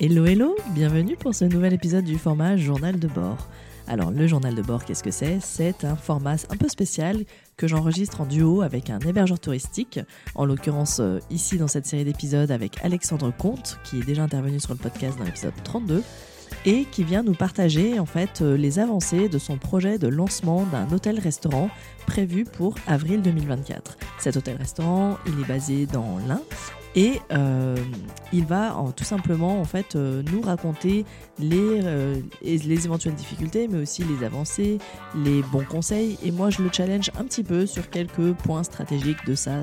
Hello hello, bienvenue pour ce nouvel épisode du format Journal de bord. Alors le journal de bord, qu'est-ce que c'est? C'est un format un peu spécial que j'enregistre en duo avec un hébergeur touristique, en l'occurrence euh, ici dans cette série d'épisodes avec Alexandre Comte, qui est déjà intervenu sur le podcast dans l'épisode 32, et qui vient nous partager en fait euh, les avancées de son projet de lancement d'un hôtel-restaurant prévu pour avril 2024. Cet hôtel-restaurant, il est basé dans l'Ain et euh, il va tout simplement en fait euh, nous raconter les, euh, les éventuelles difficultés, mais aussi les avancées, les bons conseils. Et moi, je le challenge un petit peu sur quelques points stratégiques de sa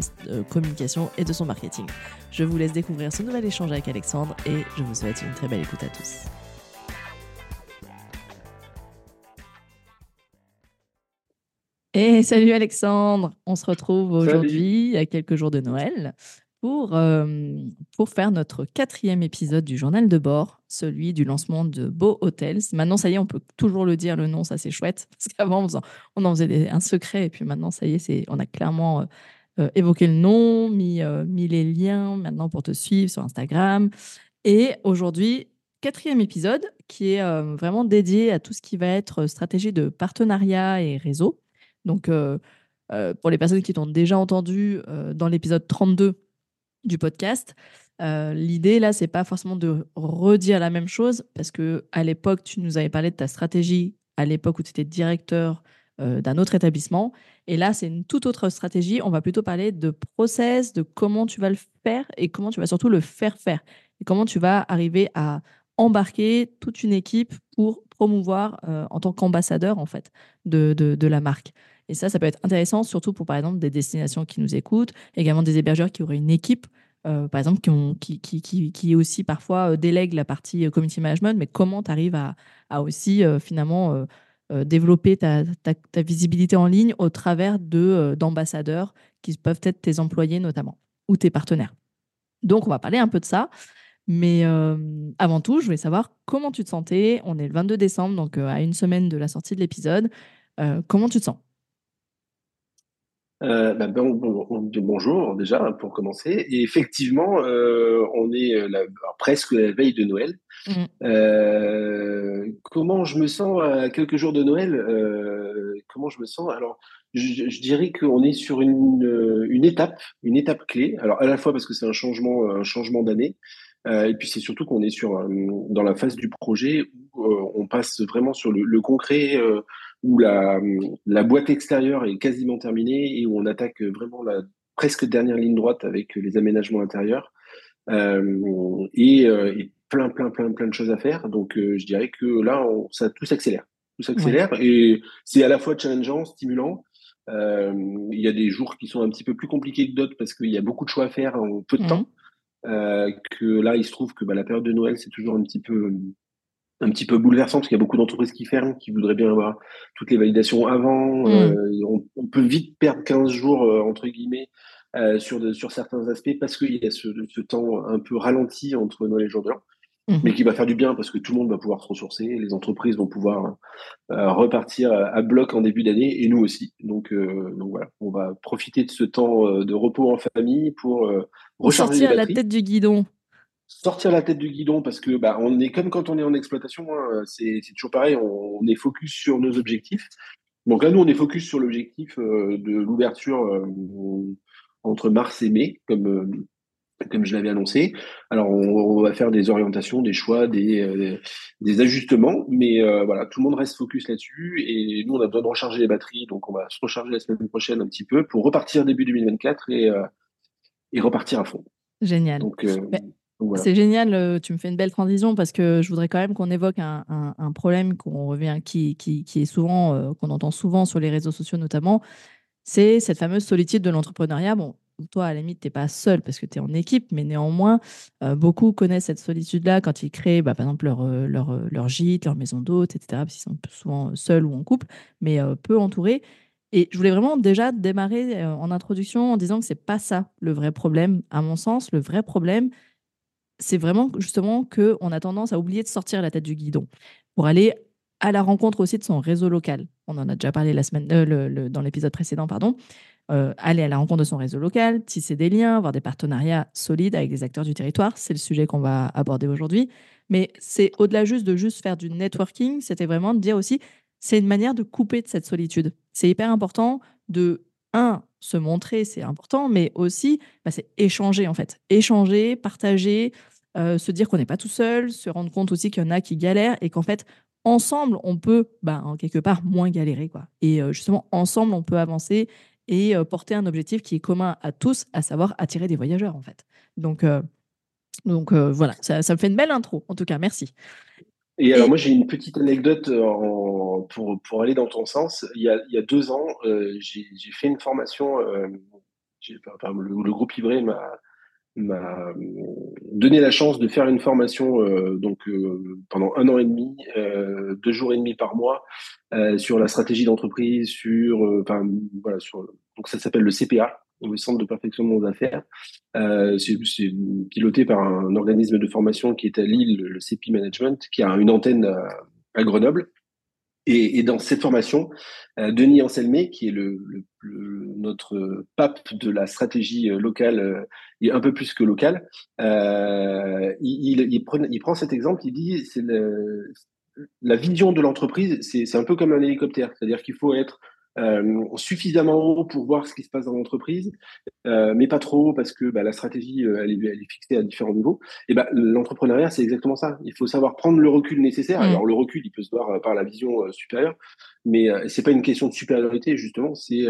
communication et de son marketing. Je vous laisse découvrir ce nouvel échange avec Alexandre et je vous souhaite une très belle écoute à tous. Et salut Alexandre, on se retrouve aujourd'hui à quelques jours de Noël pour, euh, pour faire notre quatrième épisode du journal de bord, celui du lancement de Beau Hotels. Maintenant, ça y est, on peut toujours le dire, le nom, ça c'est chouette. Parce qu'avant, on, en faisait un secret, et puis maintenant, ça y est, on a clairement euh, euh, évoqué le nom, mis, mis les liens maintenant pour te suivre sur Instagram. Et aujourd'hui, quatrième épisode qui est vraiment dédié à tout ce qui va être stratégie de partenariat et réseau. Donc, pour les personnes qui t'ont déjà entendu dans l'épisode 32, du podcast. Euh, l'idée là, c'est pas forcément de redire la même chose parce que à l'époque, tu nous avais parlé de ta stratégie à l'époque où tu étais directeur euh, d'un autre établissement. Et là, c'est une toute autre stratégie. On va plutôt parler de process, de comment tu vas le faire et comment tu vas surtout le faire faire. Et comment tu vas arriver à embarquer toute une équipe pour promouvoir euh, en tant qu'ambassadeur en fait de, de, de la marque. Et ça, ça peut être intéressant, surtout pour, par exemple, des destinations qui nous écoutent, également des hébergeurs qui auraient une équipe, euh, par exemple, qui, qui, qui, qui, aussi parfois euh, délègue la partie euh, community management, mais comment tu arrives à, à, aussi finalement développer ta, ta, visibilité en ligne au travers de, d'ambassadeurs qui peuvent être tes employés notamment, ou tes partenaires? Donc, on va parler un peu de ça. Mais avant tout, je voulais savoir comment tu te sentais. On est le 22 décembre, donc à une semaine de la sortie de l'épisode. comment tu te sens? Euh, bah, bonjour déjà pour commencer. Et effectivement, euh, on est euh, presque la veille de Noël. Mmh. Euh, comment je me sens à quelques jours de Noël Comment je me sens? Alors, je, je dirais qu'on est sur une, une, étape, une étape clé. Alors à la fois parce que c'est un changement, un changement d'année. et puis c'est surtout qu'on est sur dans la phase du projet où on passe vraiment sur le, le concret où la, la boîte extérieure est quasiment terminée et où on attaque vraiment la presque dernière ligne droite avec les aménagements intérieurs euh, et, euh, et, plein, plein, plein, plein de choses à faire. Donc, euh, je dirais que là, on, ça tout s'accélère. Tout s'accélère et c'est à la fois challengeant, stimulant. Euh, il y a des jours qui sont un petit peu plus compliqués que d'autres parce qu'il y a beaucoup de choix à faire en peu de mmh. temps. que là, il se trouve que bah, la période de Noël, c'est toujours un petit peu un petit peu bouleversant parce qu'il y a beaucoup d'entreprises qui ferment, qui voudraient bien avoir toutes les validations avant. Mm. Euh, on, peut vite perdre 15 jours, euh, entre guillemets, euh, sur, de, sur certains aspects parce qu'il y a ce, ce, temps un peu ralenti entre Noël et jour de l'an. Mm. Mais qui va faire du bien parce que tout le monde va pouvoir se ressourcer, les entreprises vont pouvoir repartir à, bloc en début d'année et nous aussi. Donc, donc voilà, on va profiter de ce temps de repos en famille pour recharger Sortir la tête du guidon sortir la tête du guidon parce que bah, on est comme quand on est en exploitation, hein, c'est toujours pareil, on, est focus sur nos objectifs. Donc là, nous, on est focus sur l'objectif euh, de l'ouverture euh, entre mars et mai, comme, euh, comme je l'avais annoncé. Alors, on, va faire des orientations, des choix, des, des ajustements, mais voilà, tout le monde reste focus là-dessus. Et nous, on a besoin de recharger les batteries, donc on va se recharger la semaine prochaine un petit peu pour repartir début 2024 et, et repartir à fond. Génial. Donc, c'est génial, euh, tu me fais une belle transition parce que je voudrais quand même qu'on évoque un, problème qu'on revient, qui, est souvent, euh, qu'on entend souvent sur les réseaux sociaux notamment, c'est cette fameuse solitude de l'entrepreneuriat. Bon, toi, à la limite, tu n'es pas seul parce que tu es en équipe, mais néanmoins, euh, beaucoup connaissent cette solitude-là quand ils créent, bah, par exemple, leur, leur, leur, gîte, leur maison d'hôte, etc., parce qu'ils sont souvent seuls ou en couple, mais peu entourés. Et je voulais vraiment déjà démarrer en introduction en disant que c'est pas ça le vrai problème. À mon sens, le vrai problème, c'est vraiment justement qu'on a tendance à oublier de sortir la tête du guidon pour aller à la rencontre aussi de son réseau local. On en a déjà parlé la semaine, euh, dans l'épisode précédent, pardon. aller à la rencontre de son réseau local, tisser des liens, avoir des partenariats solides avec des acteurs du territoire. C'est le sujet qu'on va aborder aujourd'hui. Mais c'est au-delà juste de juste faire du networking, c'était vraiment de dire aussi, c'est une manière de couper de cette solitude. C'est hyper important de, un, se montrer, c'est important, mais aussi, bah, c'est échanger en fait. Échanger, partager, euh, se dire qu'on n'est pas tout seul, se rendre compte aussi qu'il y en a qui galèrent et qu'en fait, ensemble, on peut, bah, en quelque part, moins galérer. Quoi. Et euh, justement, ensemble, on peut avancer et euh, porter un objectif qui est commun à tous, à savoir attirer des voyageurs en fait. Donc, donc voilà, ça, ça me fait une belle intro. En tout cas, merci. Et alors, moi, j'ai une petite anecdote euh, pour, pour aller dans ton sens. Il y a, il y a deux ans, euh, j'ai fait une formation. Euh, le, groupe Ivré m'a m'a donné la chance de faire une formation donc pendant un an et demi, deux jours et demi par mois sur la stratégie d'entreprise, sur enfin voilà sur donc ça s'appelle le CPA, le Centre de perfectionnement des affaires. Euh, c'est piloté par un organisme de formation qui est à Lille, le CPI Management, qui a une antenne à, Grenoble. Et, dans cette formation, euh, Denis Anselmé, qui est le, notre pape de la stratégie euh, locale, euh, et un peu plus que locale, euh, il, il, il, prend, cet exemple, il dit c'est la vision de l'entreprise, c'est un peu comme un hélicoptère, c'est-à-dire qu'il faut être euh, suffisamment haut pour voir ce qui se passe dans l'entreprise, euh, mais pas trop parce que bah, la stratégie euh, elle, est, elle, est, fixée à différents niveaux. Et bah, l'entrepreneuriat c'est exactement ça. Il faut savoir prendre le recul nécessaire. Mmh. Alors le recul il peut se voir par la vision supérieure, mais c'est pas une question de supériorité justement. C'est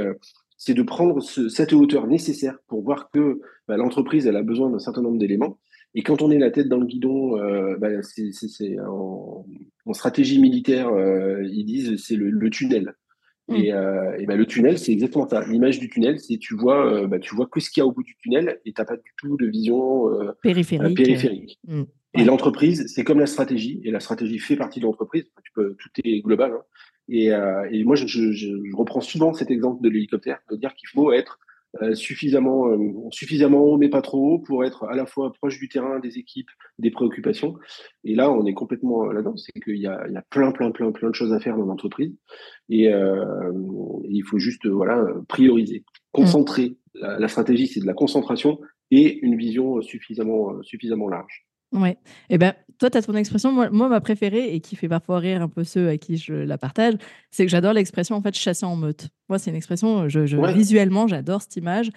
c'est de prendre ce, cette hauteur nécessaire pour voir que bah, l'entreprise elle a besoin d'un certain nombre d'éléments. Et quand on est la tête dans le guidon, euh, bah, c'est en, en, stratégie militaire, euh, ils disent c'est le, le, tunnel. Mm. Et, euh, et ben, le tunnel, c'est exactement ça. L'image du tunnel, c'est tu vois, euh, bah, tu vois que ce qu'il y a au bout du tunnel et t'as pas du tout de vision euh, périphérique. périphérique. Mm. Et l'entreprise, c'est comme la stratégie, et la stratégie fait partie de l'entreprise. Tu peux, tout est global. Hein. Et, et, moi, je, je, je, reprends souvent cet exemple de l'hélicoptère, de dire qu'il faut être euh, suffisamment, euh, suffisamment haut, mais pas trop haut, pour être à la fois proche du terrain, des équipes, des préoccupations. Et là, on est complètement là-dedans. C'est qu'il y a, il y a plein, plein, plein, plein de choses à faire dans l'entreprise. Et, euh, il faut juste voilà, prioriser, concentrer. La, stratégie, c'est de la concentration et une vision suffisamment, suffisamment large. Et eh ben, toi, tu as ton expression. Moi, moi, ma préférée, et qui fait parfois rire un peu ceux à qui je la partage, c'est que j'adore l'expression en fait chasser en meute. Moi, c'est une expression, je, visuellement, j'adore cette image.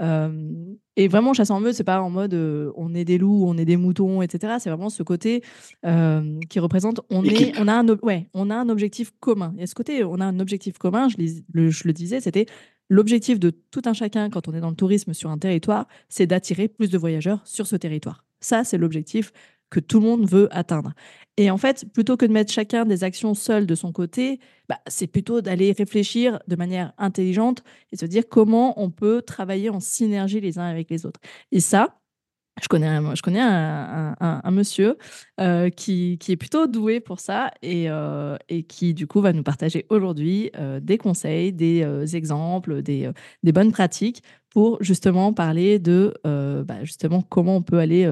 et vraiment, chasser en meute, c'est pas en mode on est des loups, on est des moutons, etc. C'est vraiment ce côté qui représente on, est, on, a un, ouais, on a un objectif commun. Et ce côté, on a un objectif commun, je, le, je le disais, c'était l'objectif de tout un chacun quand on est dans le tourisme sur un territoire, c'est d'attirer plus de voyageurs sur ce territoire. Ça, c'est l'objectif que tout le monde veut atteindre. Et en fait, plutôt que de mettre chacun des actions seules de son côté, bah, c'est plutôt d'aller réfléchir de manière intelligente et se dire comment on peut travailler en synergie les uns avec les autres. Et ça, je connais un, je connais un, monsieur euh, qui, qui, est plutôt doué pour ça et, euh, et qui, du coup, va nous partager aujourd'hui euh, des conseils, des exemples, des, des, bonnes pratiques pour justement parler de bah, justement comment on peut aller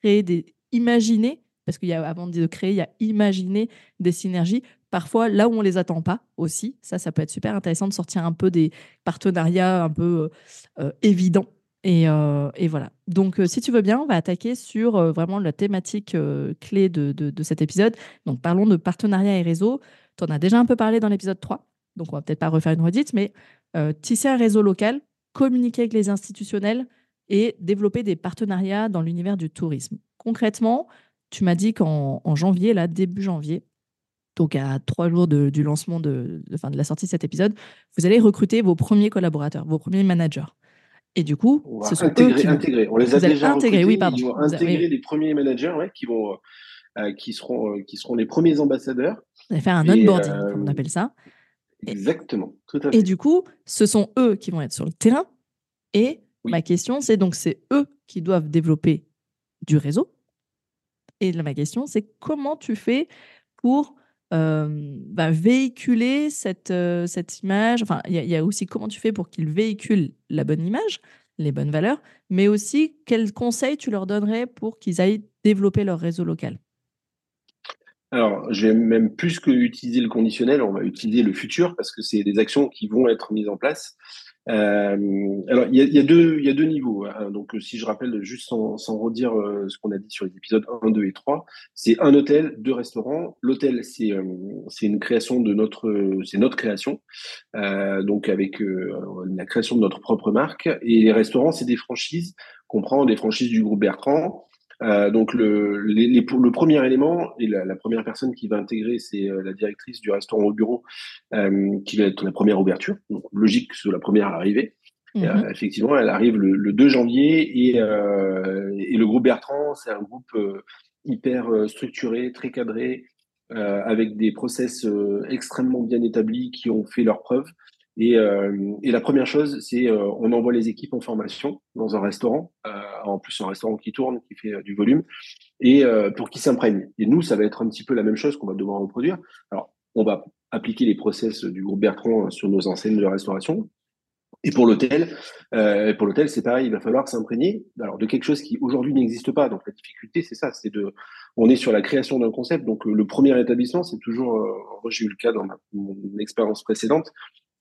créer des, imaginer, parce qu'il y a avant de créer, il y a imaginer des synergies. Parfois, là où on les attend pas aussi, ça, ça peut être super intéressant de sortir un peu des partenariats un peu euh, euh, évidents. Et, euh, et, voilà. Donc, si tu veux bien, on va attaquer sur vraiment la thématique clé de, de, de, cet épisode. Donc, parlons de partenariat et réseau. Tu en as déjà un peu parlé dans l'épisode 3, donc on va peut-être pas refaire une redite, mais tisser un réseau local, communiquer avec les institutionnels et développer des partenariats dans l'univers du tourisme. Concrètement, tu m'as dit qu'en janvier, là, début janvier, donc à trois jours du lancement de, de, de la sortie de cet épisode, vous allez recruter vos premiers collaborateurs, vos premiers managers. Et du coup, ce sont eux qui intégrer. On les a déjà intégrés, oui, pardon. Ils vont intégrer les premiers managers qui vont, euh, qui seront, euh, qui seront les premiers ambassadeurs. Vous allez faire un onboarding, euh, comme on appelle ça. Exactement, tout à fait. Et du coup, ce sont eux qui vont être sur le terrain. Et ma question, c'est donc c'est eux qui doivent développer du réseau. Et ma question, c'est comment tu fais pour bah, véhiculer cette, cette image? Enfin, il y, a aussi comment tu fais pour qu'ils véhiculent la bonne image, les bonnes valeurs, mais aussi quels conseils tu leur donnerais pour qu'ils aillent développer leur réseau local? Alors, je vais même plus que utiliser le conditionnel, on va utiliser le futur parce que c'est des actions qui vont être mises en place. Euh, alors, il y a, deux, il y a deux niveaux. Hein. Donc, si je rappelle, juste sans, sans redire euh, ce qu'on a dit sur les épisodes 1, 2 et 3, c'est un hôtel, deux restaurants. L'hôtel, c'est euh, une création de notre, c'est notre création, euh, donc avec la création de notre propre marque. Et les restaurants, c'est des franchises qu'on prend, des franchises du groupe Bertrand. Euh, donc le, les, le premier élément et la, la, première personne qui va intégrer, c'est euh, la directrice du restaurant au bureau, euh, qui va être la première ouverture. Donc logique que ce soit la première à arriver. Mhm. Euh, effectivement, elle arrive le, le 2 janvier et, et, le groupe Bertrand, c'est un groupe hyper structuré, très cadré, avec des process extrêmement bien établis qui ont fait leurs preuves. Et, euh, et, la première chose, c'est euh, on envoie les équipes en formation dans un restaurant, euh, en plus un restaurant qui tourne, qui fait euh, du volume, et euh, pour qu'ils s'imprègnent. Et nous, ça va être un petit peu la même chose qu'on va devoir reproduire. Alors, on va appliquer les process du groupe Bertrand sur nos enseignes de restauration. Et pour l'hôtel, euh, pour l'hôtel, c'est pareil, il va falloir s'imprégner alors de quelque chose qui aujourd'hui n'existe pas. Donc la difficulté, c'est ça, c'est de, on est sur la création d'un concept. Donc le premier établissement, c'est toujours, j'ai eu le cas dans mon expérience précédente,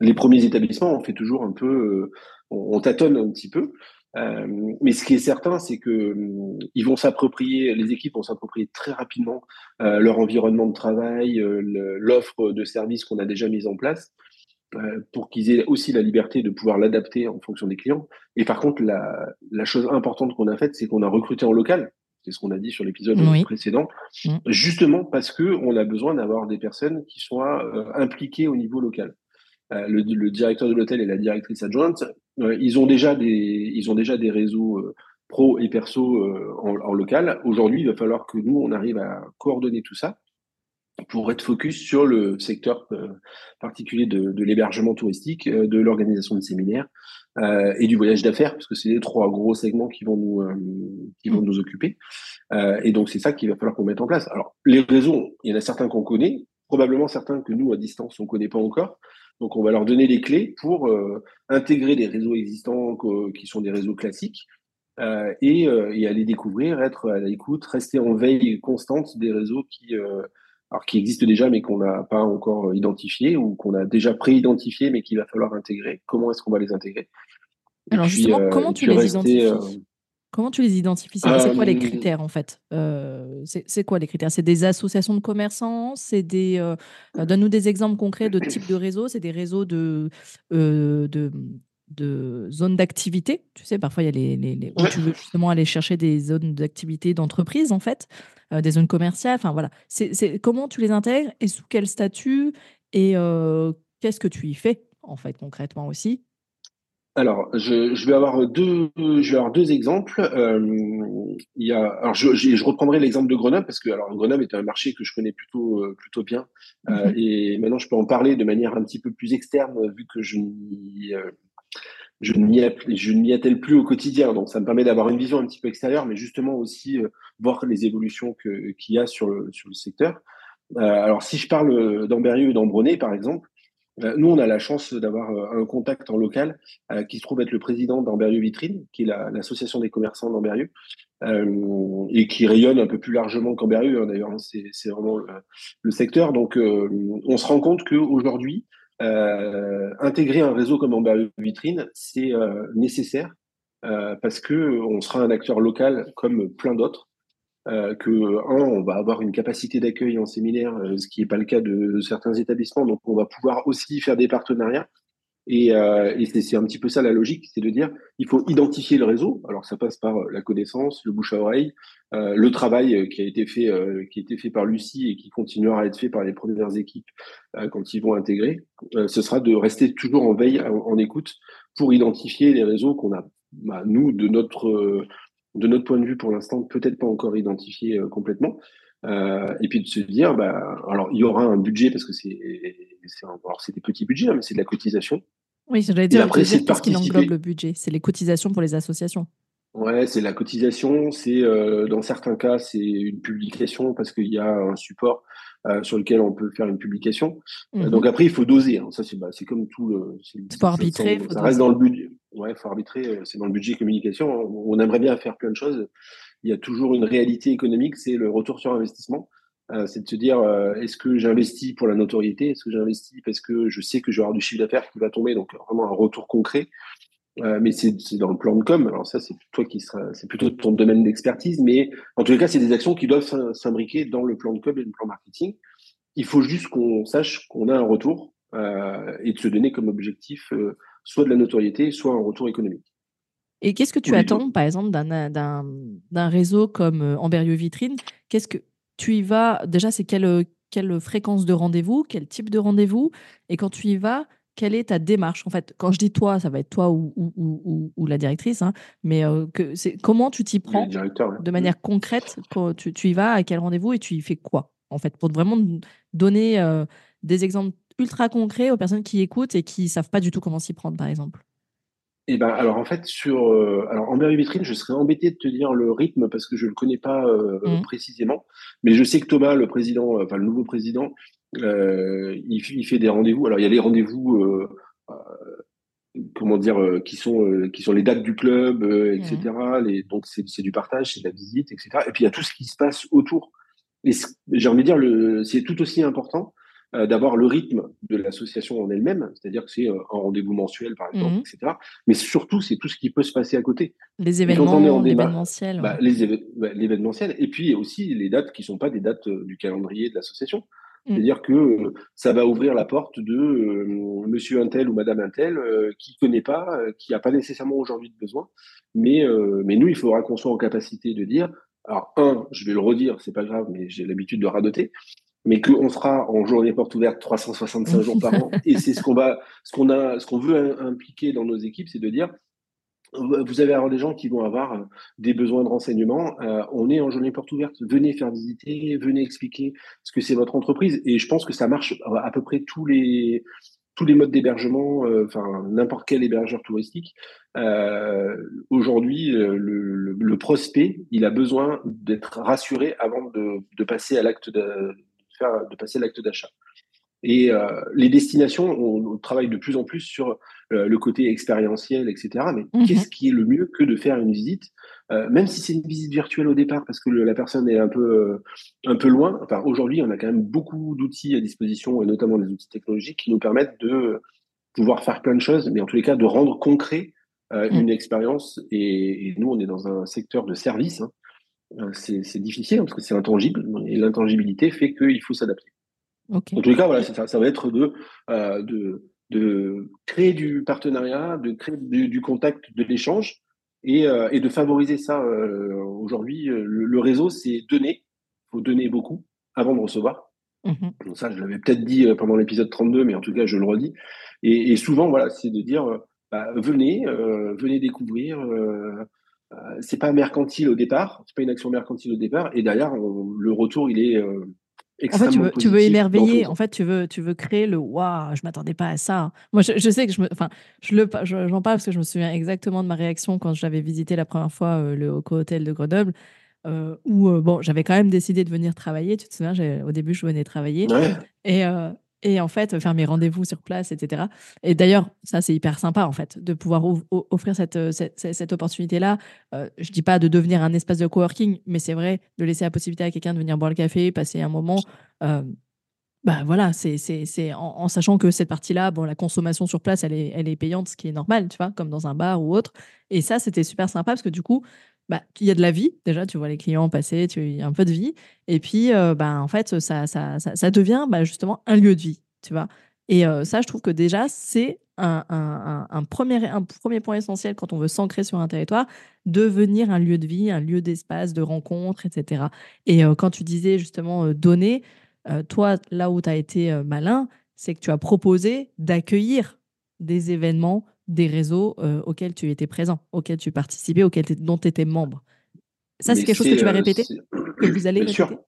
les premiers établissements, on fait toujours un peu, euh, on, tâtonne un petit peu. Euh, mais ce qui est certain, c'est que euh, ils vont s'approprier, les équipes vont s'approprier très rapidement leur environnement de travail, l'offre de services qu'on a déjà mise en place, pour qu'ils aient aussi la liberté de pouvoir l'adapter en fonction des clients. Et par contre, la, la chose importante qu'on a faite, c'est qu'on a recruté en local. C'est ce qu'on a dit sur l'épisode précédent, mmh. justement parce que on a besoin d'avoir des personnes qui soient impliquées au niveau local. Euh, le, directeur de l'hôtel et la directrice adjointe, euh, ils ont déjà des, ils ont déjà des réseaux euh, pro et perso en, local. Aujourd'hui, il va falloir que nous, on arrive à coordonner tout ça pour être focus sur le secteur particulier de, l'hébergement touristique, de l'organisation de séminaires et du voyage d'affaires, parce que c'est les trois gros segments qui vont nous, qui vont nous occuper. et donc, c'est ça qu'il va falloir qu'on mette en place. Alors, les réseaux, il y en a certains qu'on connaît, probablement certains que nous, à distance, on ne connaît pas encore. Donc, on va leur donner les clés pour euh, intégrer des réseaux existants qui sont des réseaux classiques euh, et, euh, et, aller découvrir, être à l'écoute, rester en veille constante des réseaux qui, alors, qui existent déjà mais qu'on n'a pas encore identifiés ou qu'on a déjà pré-identifiés mais qu'il va falloir intégrer. Comment est-ce qu'on va les intégrer? Alors, justement, comment tu les identifies? Comment tu les identifies C'est quoi les critères en fait? Euh, C'est quoi les critères? C'est des associations de commerçants? C'est des euh, euh, Donne-nous des exemples concrets de type de réseau. C'est des réseaux de de, de zones d'activité. Tu sais, parfois il y a les, les, où tu veux justement aller chercher des zones d'activité d'entreprise en fait, des zones commerciales. Enfin voilà. C'est comment tu les intègres et sous quel statut et qu'est-ce que tu y fais en fait concrètement aussi? Alors, je, je, vais avoir deux, je vais avoir deux exemples. Euh, il y a, alors je, je reprendrai l'exemple de Grenoble parce que alors Grenoble est un marché que je connais plutôt euh, plutôt bien euh, mhm. et maintenant je peux en parler de manière un petit peu plus externe vu que je n'y je ne m'y attelle plus au quotidien. Donc, ça me permet d'avoir une vision un petit peu extérieure, mais justement aussi voir les évolutions qu'il y a sur le, sur le secteur. alors, si je parle d'Amberieux et d'Ambronay, par exemple, nous, on a la chance d'avoir euh, un contact en local euh, qui se trouve être le président d'Amberieux Vitrine, qui est l'association des commerçants d'Amberieux, et qui rayonne un peu plus largement qu'Amberieux, hein, d'ailleurs, hein, c'est vraiment le, secteur. Donc, on se rend compte qu'aujourd'hui, intégrer un réseau comme Amberieux Vitrine, c'est nécessaire parce que on sera un acteur local comme plein d'autres euh, que un, on va avoir une capacité d'accueil en séminaire, euh, ce qui n'est pas le cas de, certains établissements, donc on va pouvoir aussi faire des partenariats. Et, euh, et c'est un petit peu ça la logique, c'est de dire il faut identifier le réseau. Alors ça passe par la connaissance, le bouche à oreille, euh, le travail qui a été fait, euh, qui a été fait par Lucie et qui continuera à être fait par les premières équipes quand ils vont intégrer. ce sera de rester toujours en veille, en, écoute, pour identifier les réseaux qu'on a, bah, nous de notre de notre point de vue, pour l'instant, peut-être pas encore identifié euh, complètement. Euh, et puis de se dire, bah, alors il y aura un budget parce que c'est, c'est des petits budgets, hein, mais c'est de la cotisation. Oui, j'allais dire, après, c'est ce qui englobe le budget, c'est les cotisations pour les associations. Ouais, c'est la cotisation. C'est euh, dans certains cas, c'est une publication parce qu'il y a un support euh, sur lequel on peut faire une publication. Euh, mhm. donc après, il faut doser. Hein. Ça, c'est bah, comme tout. Le, faut arbitrer. Ça, reste dans le budget. Ouais, faut arbitrer. C'est dans le budget communication. On aimerait bien faire plein de choses. Il y a toujours une réalité économique, c'est le retour sur investissement. c'est de se dire est-ce que j'investis pour la notoriété? Est-ce que j'investis parce que je sais que je vais avoir du chiffre d'affaires qui va tomber? Donc vraiment un retour concret. Mais c'est dans le plan de com. Alors ça, c'est toi qui sera, c'est plutôt ton domaine d'expertise. Mais en tous les cas, c'est des actions qui doivent s'imbriquer dans le plan de com et le plan marketing. Il faut juste qu'on sache qu'on a un retour et de se donner comme objectif soit de la notoriété, soit un retour économique. Et qu'est-ce que tu attends, par exemple, d'un réseau comme Amberieux Vitrine? Qu'est-ce que tu y vas? Déjà, c'est quelle, quelle fréquence de rendez-vous? Quel type de rendez-vous? Et quand tu y vas, quelle est ta démarche? En fait, quand je dis toi, ça va être toi ou, ou, ou, la directrice, hein, mais que c'est comment tu t'y prends de manière concrète quand tu, tu, y vas, à quel rendez-vous et tu y fais quoi En fait, pour vraiment donner des exemples ultra concrets aux personnes qui écoutent et qui savent pas du tout comment s'y prendre, par exemple? Eh ben, alors en fait, sur euh, alors en vitrine, je serais embêté de te dire le rythme parce que je le connais pas euh, mmh. précisément, mais je sais que Thomas, le président, euh, enfin le nouveau président, il, fait des rendez-vous. Alors il y a les rendez-vous, comment dire, qui sont qui sont les dates du club, etc. Mmh. Les, donc c'est du partage, c'est de la visite, etc. Et puis il y a tout ce qui se passe autour. Et j'ai envie de dire, c'est tout aussi important euh, d'avoir le rythme de l'association en elle-même, c'est-à-dire que c'est euh, un rendez-vous mensuel, par exemple, mmh etc. Mais surtout, c'est tout ce qui peut se passer à côté. Les événements, l'événementiel. Bah, l'événementiel, et puis aussi les dates qui ne sont pas des dates euh, du calendrier de l'association. Mmh. C'est-à-dire que ça va ouvrir la porte de monsieur Intel ou madame Intel qui ne connaît pas, qui n'a pas nécessairement aujourd'hui de besoin. Mais, mais nous, il faudra qu'on soit en capacité de dire alors, un, je vais le redire, c'est pas grave, mais j'ai l'habitude de radoter mais qu'on sera en journée porte ouverte 365 jours par an. Et c'est ce qu'on va, ce ce qu'on veut impliquer dans nos équipes, c'est de dire, vous allez avoir des gens qui vont avoir euh, des besoins de renseignement. Euh, on est en journée porte ouverte. Venez faire visiter, venez expliquer ce que c'est votre entreprise. Et je pense que ça marche à peu près tous les tous les modes d'hébergement, euh, enfin n'importe quel hébergeur touristique. Aujourd'hui, le, prospect, il a besoin d'être rassuré avant de, passer à l'acte d'achat. Et euh, les destinations, on, travaille de plus en plus sur euh, le côté expérientiel, etc. Mais mhm. qu'est-ce qui est le mieux que de faire une visite, euh, même si c'est une visite virtuelle au départ, parce que la personne est un peu, un peu loin. Enfin, aujourd'hui, on a quand même beaucoup d'outils à disposition, et notamment des outils technologiques qui nous permettent de pouvoir faire plein de choses, mais en tous les cas, de rendre concret mhm. une expérience. Et, nous, on est dans un secteur de service. Hein, euh, c'est difficile parce que c'est intangible et l'intangibilité fait qu'il faut s'adapter. En tous les cas, voilà, ça, ça va être de, euh, de, de, créer du partenariat, de créer du, contact, de l'échange et, euh, et, de favoriser ça. Aujourd'hui, le, réseau, c'est donner. Il faut donner beaucoup avant de recevoir. Mmh ça, je l'avais peut-être dit pendant l'épisode 32, mais en tout cas, je le redis. Et, souvent, voilà, c'est de dire, bah, venez, venez découvrir. Euh, c'est pas mercantile au départ, c'est pas une action mercantile au départ, et derrière, le retour, il est euh, en fait, tu veux, tu veux émerveiller. En fait, tu veux, tu veux créer le waouh, je m'attendais pas à ça. Moi, je, sais que je me, enfin, je le, j'en parle parce que je me souviens exactement de ma réaction quand j'avais visité la première fois euh, le Oco Hotel de Grenoble, où bon, j'avais quand même décidé de venir travailler. Tu te souviens, au début, je venais travailler, et, et en fait faire mes rendez-vous sur place, etc. Et d'ailleurs, ça c'est hyper sympa en fait de pouvoir offrir cette, cette, cette opportunité-là. Euh, je dis pas de devenir un espace de coworking, mais c'est vrai de laisser la possibilité à quelqu'un de venir boire le café, passer un moment. Euh, bah voilà, c'est c'est en, en, sachant que cette partie-là, bon, la consommation sur place, elle est, elle est payante, ce qui est normal, tu vois, comme dans un bar ou autre. Et ça, c'était super sympa parce que du coup, bah, il y a de la vie, déjà, tu vois les clients passer, tu, il y a un peu de vie. Et puis, euh, bah, en fait, ça, ça, ça, devient bah, justement un lieu de vie, tu vois. Et euh, ça, je trouve que déjà, c'est un, premier, un premier point essentiel quand on veut s'ancrer sur un territoire, devenir un lieu de vie, un lieu d'espace, de rencontre, etc. Et euh, quand tu disais justement donner, toi, là où tu as été malin, c'est que tu as proposé d'accueillir des événements des réseaux euh, auxquels tu étais présent, auxquels tu participais, auxquels dont tu étais membre. Ça, c'est quelque chose que tu vas euh, répéter Que vous allez Bien répéter? Sûr.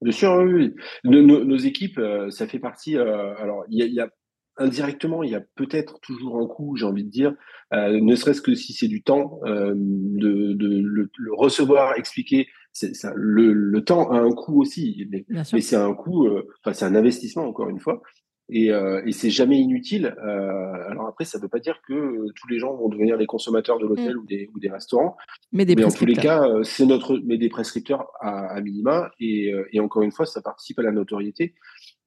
Bien sûr, oui. Nos, équipes, euh, ça fait partie. alors, il y, a indirectement, il y a peut-être toujours un coût, j'ai envie de dire, ne serait-ce que si c'est du temps, de, le, recevoir, expliquer. Ça, le, temps a un coût aussi, mais, c'est un coût, enfin, c'est un investissement, encore une fois. Et, euh, et c'est jamais inutile. Euh, alors après, ça ne veut pas dire que tous les gens vont devenir des consommateurs de l'hôtel mm. ou, des, ou des restaurants. Mais, des mais en tous les cas, c'est notre, mais des prescripteurs à, à minima. Et, et, encore une fois, ça participe à la notoriété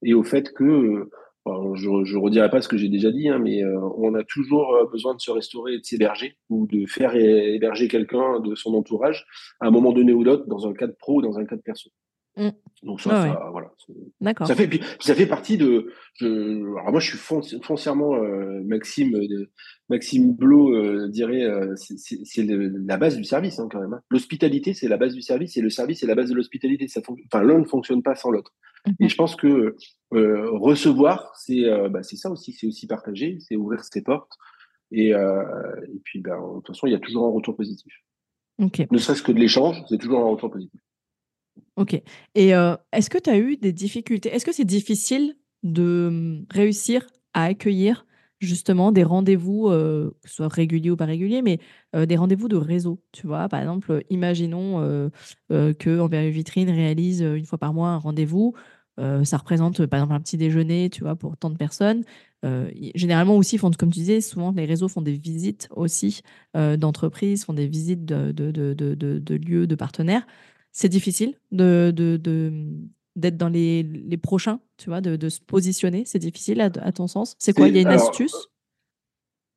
et au fait que je ne redirai pas ce que j'ai déjà dit, hein, mais euh, on a toujours euh, besoin de se restaurer et de s'héberger ou de faire héberger quelqu'un de son entourage à un moment donné ou d'autre, dans un cadre pro ou dans un cadre perso. Mmh. Donc ça, ça voilà. D'accord. Ça fait, ça fait partie de. Je, alors moi, je suis foncièrement euh, Maxime, de, Maxime Blo dirait, c'est la base du service hein, quand même. Hein. L'hospitalité, c'est la base du service et le service, c'est la base de l'hospitalité. Enfin, l'un ne fonctionne pas sans l'autre. Et je pense que euh, recevoir, c'est euh, bah, ça aussi, c'est aussi partager, c'est ouvrir ses portes. Et, euh, et puis, bah, de toute façon, il y a toujours un retour positif. Ne serait-ce que de l'échange, c'est toujours un retour positif. Ok. Et est-ce que tu as eu des difficultés Est-ce que c'est difficile de hum, réussir à accueillir justement des rendez-vous, que ce soit réguliers ou pas réguliers, mais des rendez-vous de réseau. Tu vois, par exemple, imaginons euh, que Envers Vitrine réalise une fois par mois un rendez-vous. ça représente par exemple un petit déjeuner, tu vois, pour tant de personnes. généralement aussi, font, comme tu disais, souvent les réseaux font des visites aussi d'entreprises, font des visites de, lieux, de partenaires. C'est difficile de, d'être dans les, les, prochains, tu vois, de, de se positionner. C'est difficile à, ton sens. C'est quoi? Il y a une astuce?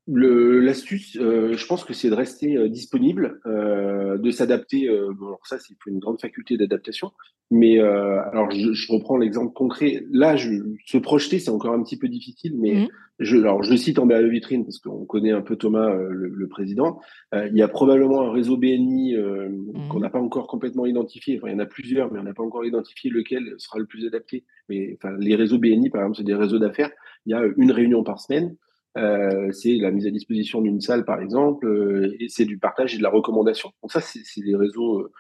L'astuce, euh, je pense que c'est de rester euh, disponible, euh, de s'adapter. bon, alors ça, c'est une grande faculté d'adaptation. Mais alors, je, je reprends l'exemple concret. Là, je, se projeter, c'est encore un petit peu difficile, mais mmh. je, alors je cite en BAE Vitrine parce qu'on connaît un peu Thomas, le, le, président. il y a probablement un réseau BNI mmh. qu'on n'a pas encore complètement identifié. Enfin, il y en a plusieurs, mais on n'a pas encore identifié lequel sera le plus adapté. Mais enfin, les réseaux BNI, par exemple, c'est des réseaux d'affaires. Il y a une réunion par semaine. Euh, c'est la mise à disposition d'une salle, par exemple, euh, et c'est du partage et de la recommandation. Donc ça, c'est des réseaux, euh,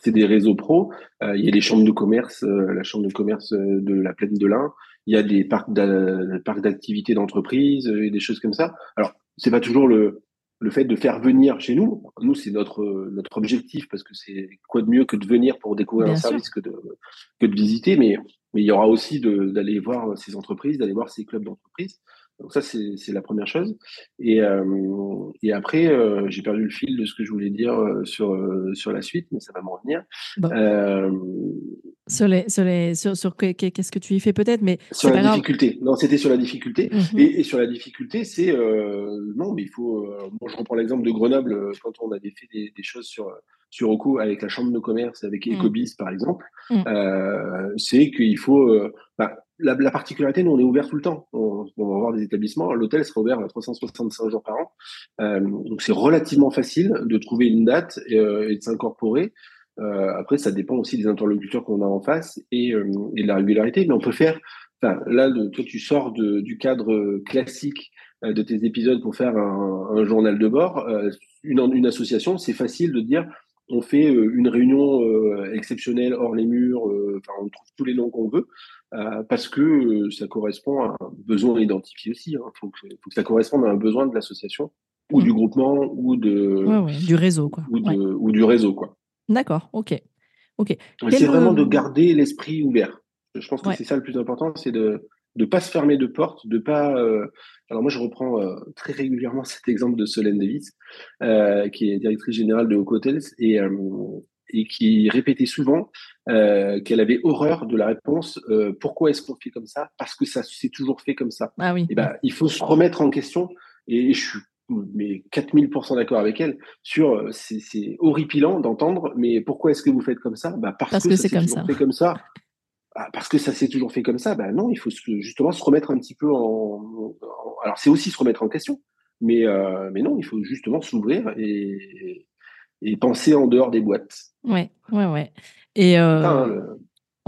c'est des réseaux pros. il y a les chambres de commerce, la chambre de commerce de la plaine de l'Ain. Il y a des parcs d'activités d'entreprise et des choses comme ça. Alors, c'est pas toujours le le fait de faire venir chez nous. Nous, c'est notre notre objectif parce que c'est quoi de mieux que de venir pour découvrir un service que de que de visiter. Mais mais il y aura aussi d'aller voir ces entreprises, d'aller voir ces clubs d'entreprise. Donc ça, c'est la première chose. Et, euh, et après, euh, j'ai perdu le fil de ce que je voulais dire euh, sur, sur la suite, mais ça va me revenir. Sur les, sur les, sur, sur qu'est-ce que tu y fais peut-être, mais sur la difficulté. Non, c'était sur la difficulté. Mhm. et, et, sur la difficulté, c'est non, mais il faut. moi, je reprends l'exemple de Grenoble quand on avait fait des, des choses sur sur Oco avec la chambre de commerce, avec mmh. Ecobis par exemple, mmh. euh, c'est qu'il faut. Euh, bah, la, la, particularité, nous, on est ouvert tout le temps. On, on va avoir des établissements. L'hôtel sera ouvert 365 jours par an. Euh, donc, c'est relativement facile de trouver une date et, euh, et de s'incorporer. Euh, après, ça dépend aussi des interlocuteurs qu'on a en face et, euh, et, de la régularité. Mais on peut faire. Enfin, là, toi, tu sors de, du cadre classique de tes épisodes pour faire un, un journal de bord. Une, une association, c'est facile de dire on fait euh, une réunion euh, exceptionnelle hors les murs, euh, enfin on trouve tous les noms qu'on veut, parce que ça correspond à un besoin identifié aussi. Il hein. faut, que, ça corresponde à un besoin de l'association ou du groupement ou de du réseau quoi. Ou, du réseau quoi. D'accord, ok, ok. C'est vraiment de garder l'esprit ouvert. Je pense que c'est ça le plus important, c'est de de pas se fermer de porte, de pas. Euh, alors moi, je reprends euh, très régulièrement cet exemple de Solène Davis, euh, qui est directrice générale de Hotels et et qui répétait souvent qu'elle avait horreur de la réponse pourquoi est-ce qu'on fait comme ça? Parce que ça s'est toujours fait comme ça. Ah oui. Et ben, il faut se remettre en question. Et je suis mais 4000% d'accord avec elle sur c'est horripilant d'entendre mais pourquoi est-ce que vous faites comme ça? Bah parce, que, c'est comme ça. fait comme ça ah, parce que ça s'est toujours fait comme ça, ben non, il faut justement se remettre un petit peu en. alors, c'est aussi se remettre en question, mais, euh, mais non, il faut justement s'ouvrir et, et penser en dehors des boîtes. Ouais, ouais, ouais. Et, euh,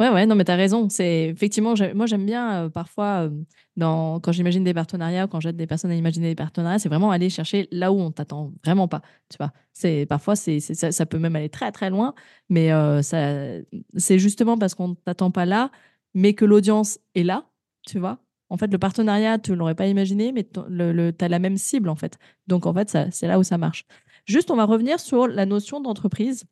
Ouais, ouais, non, mais tu as raison. Effectivement, moi j'aime bien euh, parfois euh, quand j'imagine des partenariats, quand j'aide des personnes à imaginer des partenariats, c'est vraiment aller chercher là où on t'attend vraiment pas. Tu vois, c'est parfois c'est, ça, peut même aller très très loin, mais euh, c'est justement parce qu'on t'attend pas là, mais que l'audience est là. Tu vois, en fait, le partenariat, tu l'aurais pas imaginé, mais tu as la même cible en fait. Donc en fait, c'est là où ça marche. Juste, on va revenir sur la notion d'entreprise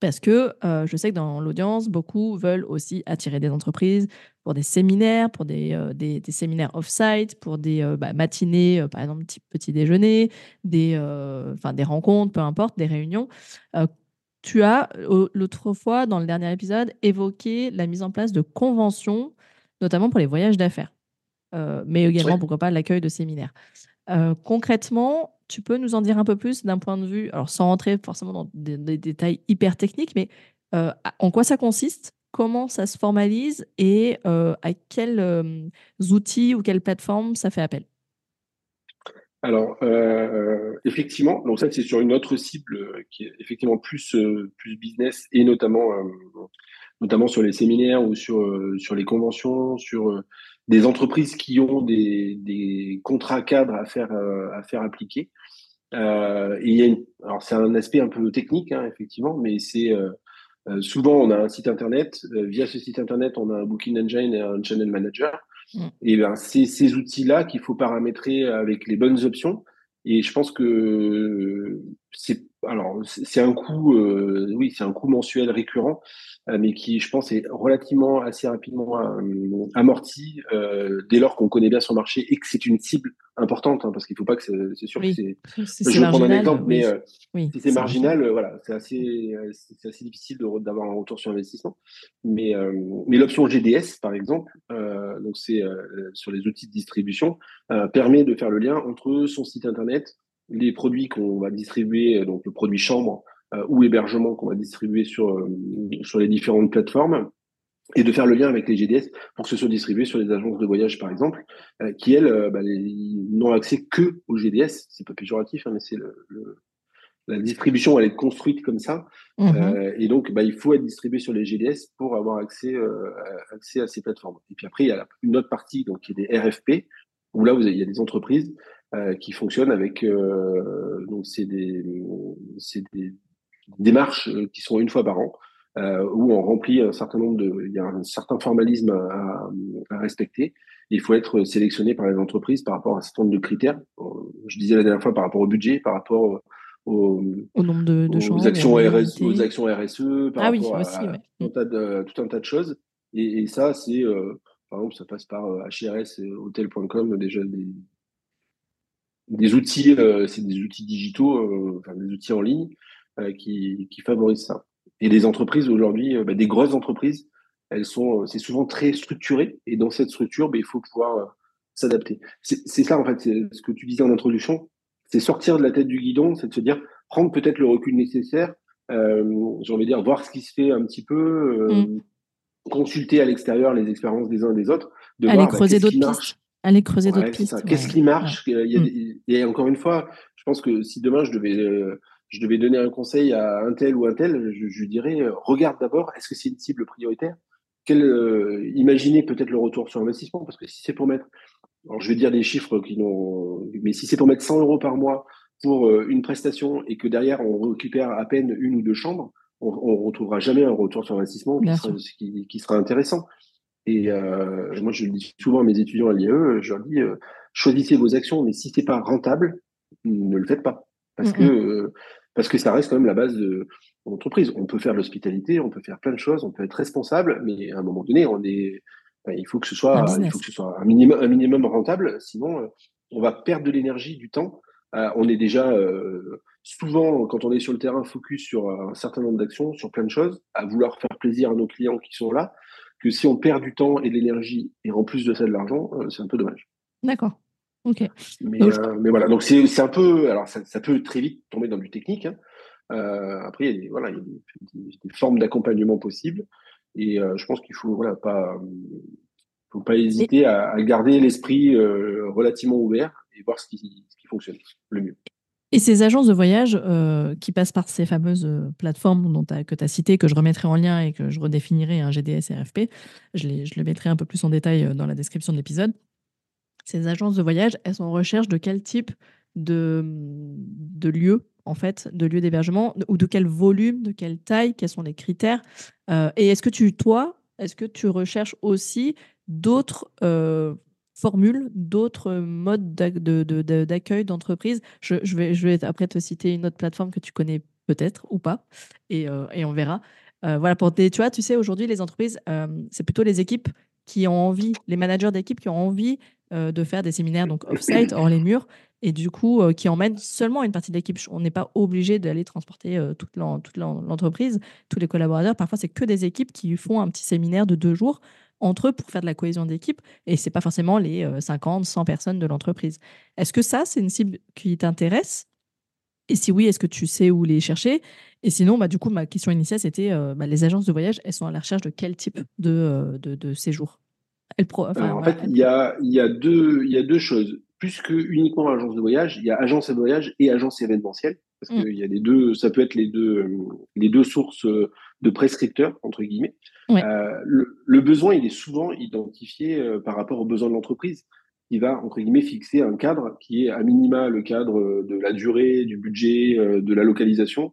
Parce que euh, je sais que dans l'audience, beaucoup veulent aussi attirer des entreprises pour des séminaires, pour des, euh, des, séminaires off-site, pour des euh, bah, matinées, par exemple, petit, petit déjeuner, des, des rencontres, peu importe, des réunions. tu as, l'autre fois, dans le dernier épisode, évoqué la mise en place de conventions, notamment pour les voyages d'affaires, mais également, pourquoi pas, l'accueil de séminaires. concrètement, tu peux nous en dire un peu plus d'un point de vue, alors sans rentrer forcément dans des, détails hyper techniques, mais euh, en quoi ça consiste, comment ça se formalise et euh, à quels euh, outils ou quelles plateformes ça fait appel? Alors, effectivement, donc ça c'est sur une autre cible qui est effectivement plus, plus business et notamment, notamment sur les séminaires ou sur, sur les conventions, sur des entreprises qui ont des, des contrats cadres à faire, euh, à faire appliquer. Euh, il y a alors c'est un aspect un peu technique, hein, effectivement, mais c'est euh, euh, souvent on a un site internet. via ce site internet, on a un booking engine et un channel manager. Mm. Et ben c'est ces outils-là qu'il faut paramétrer avec les bonnes options. Et je pense que c'est alors c'est un coût, euh, oui, c'est un coût mensuel récurrent, euh, mais qui, je pense, est relativement assez rapidement euh, amorti dès lors qu'on connaît bien son marché et que c'est une cible importante, hein, parce qu'il ne faut pas que c'est sûr que c'est. Je vais prendre un exemple, mais si c'est marginal, voilà, c'est assez, c'est assez difficile d'avoir un retour sur investissement. Mais, mais l'option GDS, par exemple, donc c'est sur les outils de distribution, permet de faire le lien entre son site internet les produits qu'on va distribuer, donc le produit chambre euh, ou hébergement qu'on va distribuer sur, euh, sur les différentes plateformes, et de faire le lien avec les GDS pour que ce soit distribué sur les agences de voyage, par exemple, euh, qui, elles, bah, n'ont accès que aux GDS. C'est pas péjoratif, hein, mais c'est le, la distribution, elle est construite comme ça. Mmh et donc, bah, il faut être distribué sur les GDS pour avoir accès, accès à ces plateformes. Et puis après, il y a une autre partie donc, qui est des RFP, où là, vous il y a des entreprises euh, qui fonctionnent avec euh, donc c'est des, des démarches euh, qui sont une fois par an où on remplit un certain nombre de il y a un certain formalisme à, à respecter il faut être sélectionné par les entreprises par rapport à un certain nombre de critères. Je disais la dernière fois par rapport au budget, par rapport au, au nombre de, de aux, actions RSE, aux actions RSE, par ah rapport oui, aussi, à, ouais. tout, un tas de, tout un tas de choses. Et, et ça, c'est, euh, par exemple, ça passe par HRS, hotel.com, déjà des, outils, euh, c'est des outils digitaux, euh, enfin des outils en ligne euh, qui, favorisent ça. Et les entreprises aujourd'hui, bah, des grosses entreprises, elles sont, c'est souvent très structuré. Et dans cette structure, bah, il faut pouvoir s'adapter. C'est ça en fait, ce que tu disais en introduction, c'est sortir de la tête du guidon, c'est de se dire prendre peut-être le recul nécessaire. Euh, J'ai envie de dire voir ce qui se fait un petit peu, mm. Consulter à l'extérieur les expériences des uns et des autres, de Aller voir bah, creuser d'autres pistes. Aller creuser d'autres pistes. Qu'est-ce qui marche il y a mm. Et encore une fois, je pense que si demain je devais, euh, je devais donner un conseil à un tel ou un tel, je, dirais euh, regarde d'abord, est-ce que c'est une cible prioritaire? Quel, euh, Imaginez peut-être le retour sur investissement, parce que si c'est pour mettre, alors je vais dire des chiffres qui n'ont, mais si c'est pour mettre 100 euros par mois pour une prestation et que derrière on récupère à peine une ou deux chambres, on, ne retrouvera jamais un retour sur investissement qui sera intéressant. Et euh, moi, je le dis souvent à mes étudiants à l'IAE, je leur dis euh, choisissez vos actions, mais si c'est pas rentable, ne le faites pas, parce que euh, parce que ça reste quand même la base de l'entreprise. On peut faire l'hospitalité, on peut faire plein de choses, on peut être responsable, mais à un moment donné, on est, il faut que ce soit, il faut que ce soit un minimum, un minimum rentable, sinon on va perdre de l'énergie, du temps. On est déjà souvent, quand on est sur le terrain, focus sur un certain nombre d'actions, sur plein de choses, à vouloir faire plaisir à nos clients qui sont là que si on perd du temps et de l'énergie et en plus de ça de l'argent, euh, c'est un peu dommage. D'accord. Ok. Mais, euh, mais, voilà, donc c'est un peu, alors ça, peut très vite tomber dans du technique. Hein. Euh, après, il y a des, voilà, il y a des, formes d'accompagnement possibles et je pense qu'il faut voilà pas, faut pas hésiter à, garder l'esprit relativement ouvert et voir ce qui, fonctionne le mieux. Et ces agences de voyage euh, qui passent par ces fameuses euh, plateformes dont que tu as citées, que je remettrai en lien et que je redéfinirai un GDS RFP, je, les, je le mettrai un peu plus en détail euh, dans la description de l'épisode. Ces agences de voyage, elles sont en recherche de quel type de, de lieu, en fait, de lieu d'hébergement, ou de quel volume, de quelle taille, quels sont les critères. et est-ce que tu, toi, est-ce que tu recherches aussi d'autres formules, d'autres modes d'accueil d'entreprise. Je, vais, après te citer une autre plateforme que tu connais peut-être ou pas, et, et on verra. voilà, pour tu vois, tu sais, aujourd'hui, les entreprises, c'est plutôt les équipes qui ont envie, les managers d'équipe qui ont envie de faire des séminaires donc off-site, hors les murs, et du coup, qui emmènent seulement une partie de l'équipe. On n'est pas obligé d'aller transporter toute l'entreprise, tous les collaborateurs. Parfois, c'est que des équipes qui font un petit séminaire de deux jours entre eux pour faire de la cohésion d'équipe. Et ce n'est pas forcément les 50, 100 personnes de l'entreprise. Est-ce que ça, c'est une cible qui t'intéresse? Et si oui, est-ce que tu sais où les chercher? Et sinon, bah, du coup, ma question initiale, c'était bah, les agences de voyage, elles sont à la recherche de quel type de, de, séjour? En fait, il y a, y, a deux, y a deux choses. Plus que uniquement agence de voyage, il y a agence de voyage et agence événementielle. Parce mmh. qu'il y a les deux, ça peut être les deux, les deux sources de prescripteurs, entre guillemets. Euh, le, besoin, il est souvent identifié euh, par rapport aux besoins de l'entreprise. Il va, entre guillemets, fixer un cadre qui est à minima le cadre de la durée, du budget, euh, de la localisation.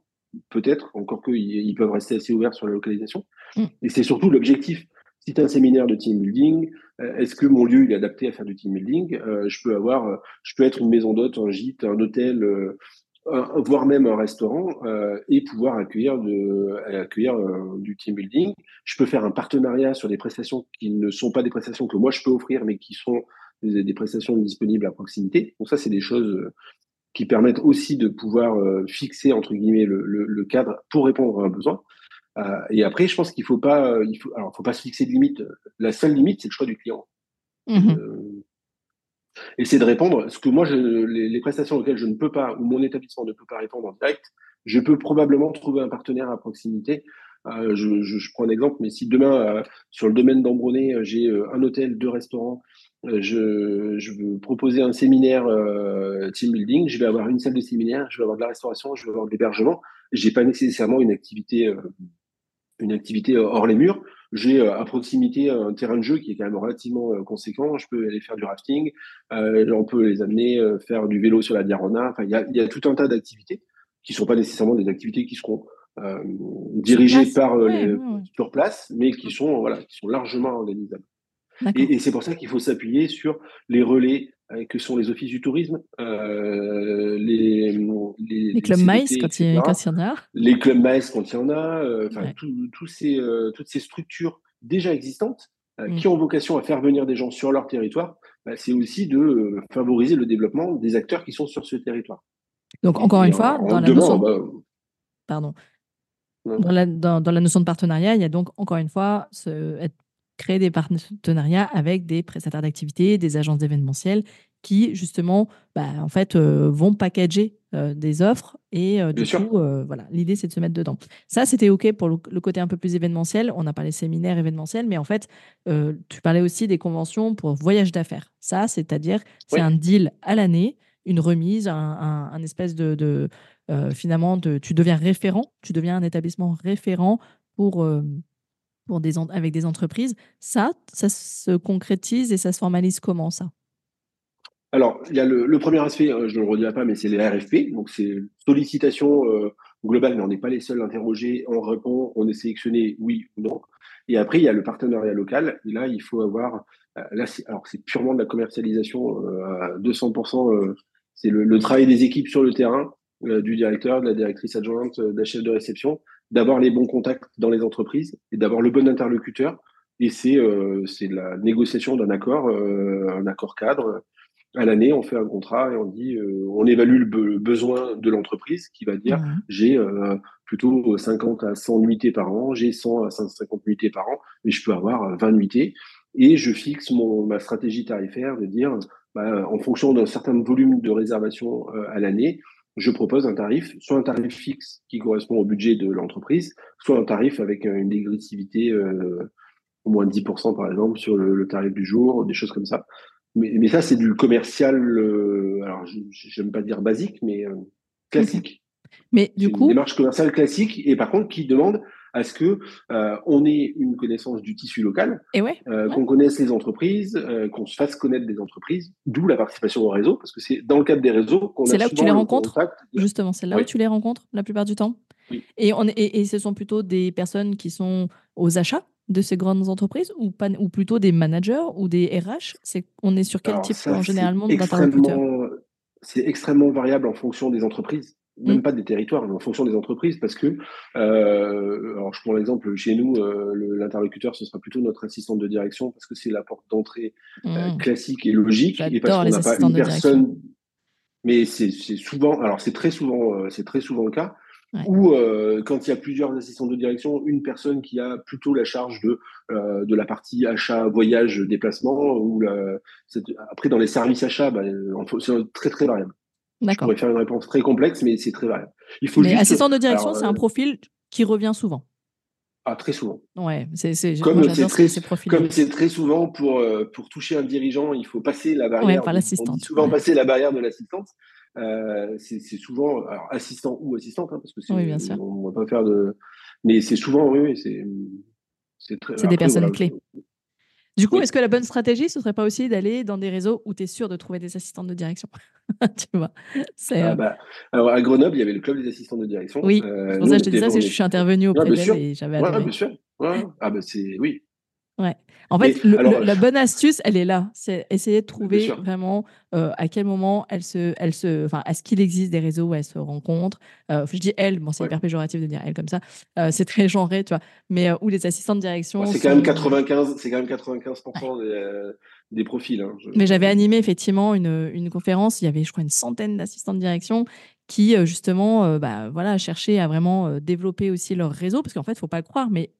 Peut-être, encore qu'ils peuvent rester assez ouverts sur la localisation. Mm. Et c'est surtout l'objectif. Si as un séminaire de team building, est-ce que mon lieu est adapté à faire du team building? Je peux avoir, je peux être une maison d'hôte, un gîte, un hôtel, voire même un restaurant, euh, et pouvoir accueillir, de, accueillir euh, du team building. Je peux faire un partenariat sur des prestations qui ne sont pas des prestations que moi je peux offrir, mais qui sont des, prestations disponibles à proximité. Donc ça, c'est des choses euh, qui permettent aussi de pouvoir fixer entre guillemets le, le, cadre pour répondre à un besoin. Et après, je pense qu'il faut pas, il faut, alors, faut pas se fixer de limite. La seule limite, c'est le choix du client. Mmh et c'est de répondre. Ce que moi, je, les, prestations auxquelles je ne peux pas, ou mon établissement ne peut pas répondre en direct, je peux probablement trouver un partenaire à proximité. Euh, je, je, prends un exemple, mais si demain, euh, sur le domaine d'Ambronay, euh, j'ai un hôtel, deux restaurants, je, je, veux proposer un séminaire team building, je vais avoir une salle de séminaire, je vais avoir de la restauration, je vais avoir de l'hébergement. J'ai pas nécessairement une activité, une activité hors les murs j'ai euh, à proximité un terrain de jeu qui est quand même relativement euh, conséquent. Je peux aller faire du rafting, euh, on peut les amener faire du vélo sur la Diarona. Enfin, il y a, y a, tout un tas d'activités qui ne sont pas nécessairement des activités qui seront dirigées par les, sur place, mais qui sont voilà, qui sont largement organisables. Et, et c'est pour ça qu'il faut s'appuyer sur les relais que sont les offices du tourisme, euh, les, les, clubs maïs quand, il y en a, les clubs maïs quand il y en a, euh, ces, euh, toutes ces structures déjà existantes mm. qui ont vocation à faire venir des gens sur leur territoire, bah, c'est aussi de favoriser le développement des acteurs qui sont sur ce territoire. Donc encore une fois, dans la notion, bah, pardon. Dans la, dans, dans la, notion de partenariat, il y a donc encore une fois ce, être créer des partenariats avec des prestataires d'activités, des agences d'événementiel qui justement bah, en fait euh, vont packager euh, des offres et euh, du coup voilà l'idée c'est de se mettre dedans. Ça c'était ok pour le, côté un peu plus événementiel. On a parlé séminaire événementiel mais en fait tu parlais aussi des conventions pour voyage d'affaires. Ça c'est-à-dire c'est un deal à l'année une remise un, espèce de, de finalement de, tu deviens référent tu deviens un établissement référent pour pour des, avec des entreprises. Ça, ça se concrétise et ça se formalise comment ça? Alors, il y a le, premier aspect, hein, je ne le redirai pas, mais c'est les RFP. Donc, c'est sollicitation euh, globale, mais on n'est pas les seuls à interroger. On répond, on est sélectionné oui ou non. Et après, il y a le partenariat local. Et là, il faut avoir. Euh, là, alors, c'est purement de la commercialisation euh, à 200%. c'est le, le, travail des équipes sur le terrain, du directeur, de la directrice adjointe, la chef de réception d'avoir les bons contacts dans les entreprises et d'avoir le bon interlocuteur. Et c'est euh, la négociation d'un accord, euh, un accord cadre. À l'année, on fait un contrat et on dit, euh, on évalue le, besoin de l'entreprise qui va dire, mmh. j'ai euh, plutôt 50 à 100 nuitées par an, j'ai 100 à 150 nuitées par an, mais je peux avoir 20 nuitées. Et je fixe mon, ma stratégie tarifaire de dire, bah, en fonction d'un certain volume de réservation à l'année, je propose un tarif, soit un tarif fixe qui correspond au budget de l'entreprise, soit un tarif avec une dégressivité euh, au moins 10% par exemple sur le, tarif du jour, des choses comme ça. Mais, mais ça, c'est du commercial, euh, alors j'aime pas dire basique, mais euh, classique. Mais du coup. Une démarche commerciale classique, et par contre qui demande à ce que euh, on ait une connaissance du tissu local, et ouais, euh, qu'on connaisse les entreprises, euh, qu'on se fasse connaître des entreprises, d'où la participation au réseau, parce que c'est dans le cadre des réseaux qu'on a C'est là où tu les rencontres, justement, c'est là où tu les rencontres la plupart du temps. Et, on, et, et, ce sont plutôt des personnes qui sont aux achats de ces grandes entreprises ou, pas, ou plutôt des managers ou des RH c'est, On est sur quel type en généralement d'interlocuteurs? C'est extrêmement variable en fonction des entreprises. Même mm. pas des territoires, mais en fonction des entreprises, parce que, euh, alors je prends l'exemple, chez nous, euh, l'interlocuteur, ce sera plutôt notre assistante de direction, parce que c'est la porte d'entrée euh, mm. classique et logique, et parce qu'on n'a pas une personne. Mais c'est souvent, alors c'est très souvent, c'est très souvent le cas, ou quand il y a plusieurs assistants de direction, une personne qui a plutôt la charge de, de la partie achat, voyage, déplacement, ou la, après dans les services achats, bah, c'est très très variable. Je pourrais faire une réponse très complexe, mais c'est très variable. Il faut mais assistant de direction, c'est un euh, profil qui revient souvent. Ah, très souvent. Ouais, c'est comme c'est très, comme c'est très souvent pour euh, pour toucher un dirigeant, il faut passer la barrière. Ouais, par l'assistante. Souvent passer la barrière de l'assistante. Euh, c'est souvent alors, assistant ou assistante, hein, parce que oui, bien sûr. on, va pas faire de. Mais c'est souvent oui, oui c'est. C'est des personnes clés. Du coup, est-ce que la bonne stratégie, ce serait pas aussi d'aller dans des réseaux où tu es sûr de trouver des assistantes de direction? Tu vois ah, euh bah, Alors, à Grenoble, il y avait le club des assistants de direction. Oui, euh, c'est pour ça que je te dis ça, je suis intervenu auprès d'elle et j'avais adoré. bien sûr. Ah, bah, c'est... Oui, Ouais. En fait, la bonne astuce, elle est là. C'est essayer de trouver vraiment euh, à quel moment elle se, elle se, enfin, est-ce qu'il existe des réseaux où elles se rencontrent. Euh, je dis elle, bon, c'est hyper péjoratif de dire elle comme ça. Euh, c'est très genré, tu vois. Mais où les assistants de direction. c'est quand même 95, c'est quand même 95% des, profils. Hein, Mais j'avais animé effectivement une, une, conférence. Il y avait, je crois, une centaine d'assistants de direction qui justement, bah, voilà, cherchaient à vraiment développer aussi leur réseau, parce qu'en fait, il faut pas le croire, mais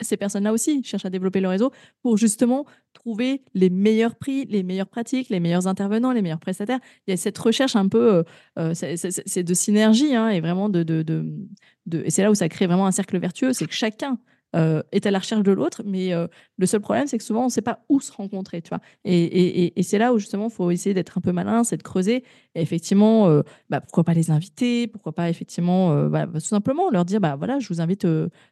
ces personnes-là aussi cherchent à développer le réseau pour justement trouver les meilleurs prix, les meilleures pratiques, les meilleurs intervenants, les meilleurs prestataires. Il y a cette recherche un peu, euh, euh, c'est de synergie hein, et vraiment de, de, de, et c'est là où ça crée vraiment un cercle vertueux, c'est que chacun euh, est à la recherche de l'autre, mais le seul problème, c'est que souvent, on ne sait pas où se rencontrer, tu vois. Et, et, et c'est là où justement, il faut essayer d'être un peu malin, c'est de creuser. Et effectivement, bah, pourquoi pas les inviter Pourquoi pas effectivement, bah, tout simplement leur dire, bah voilà, je vous invite,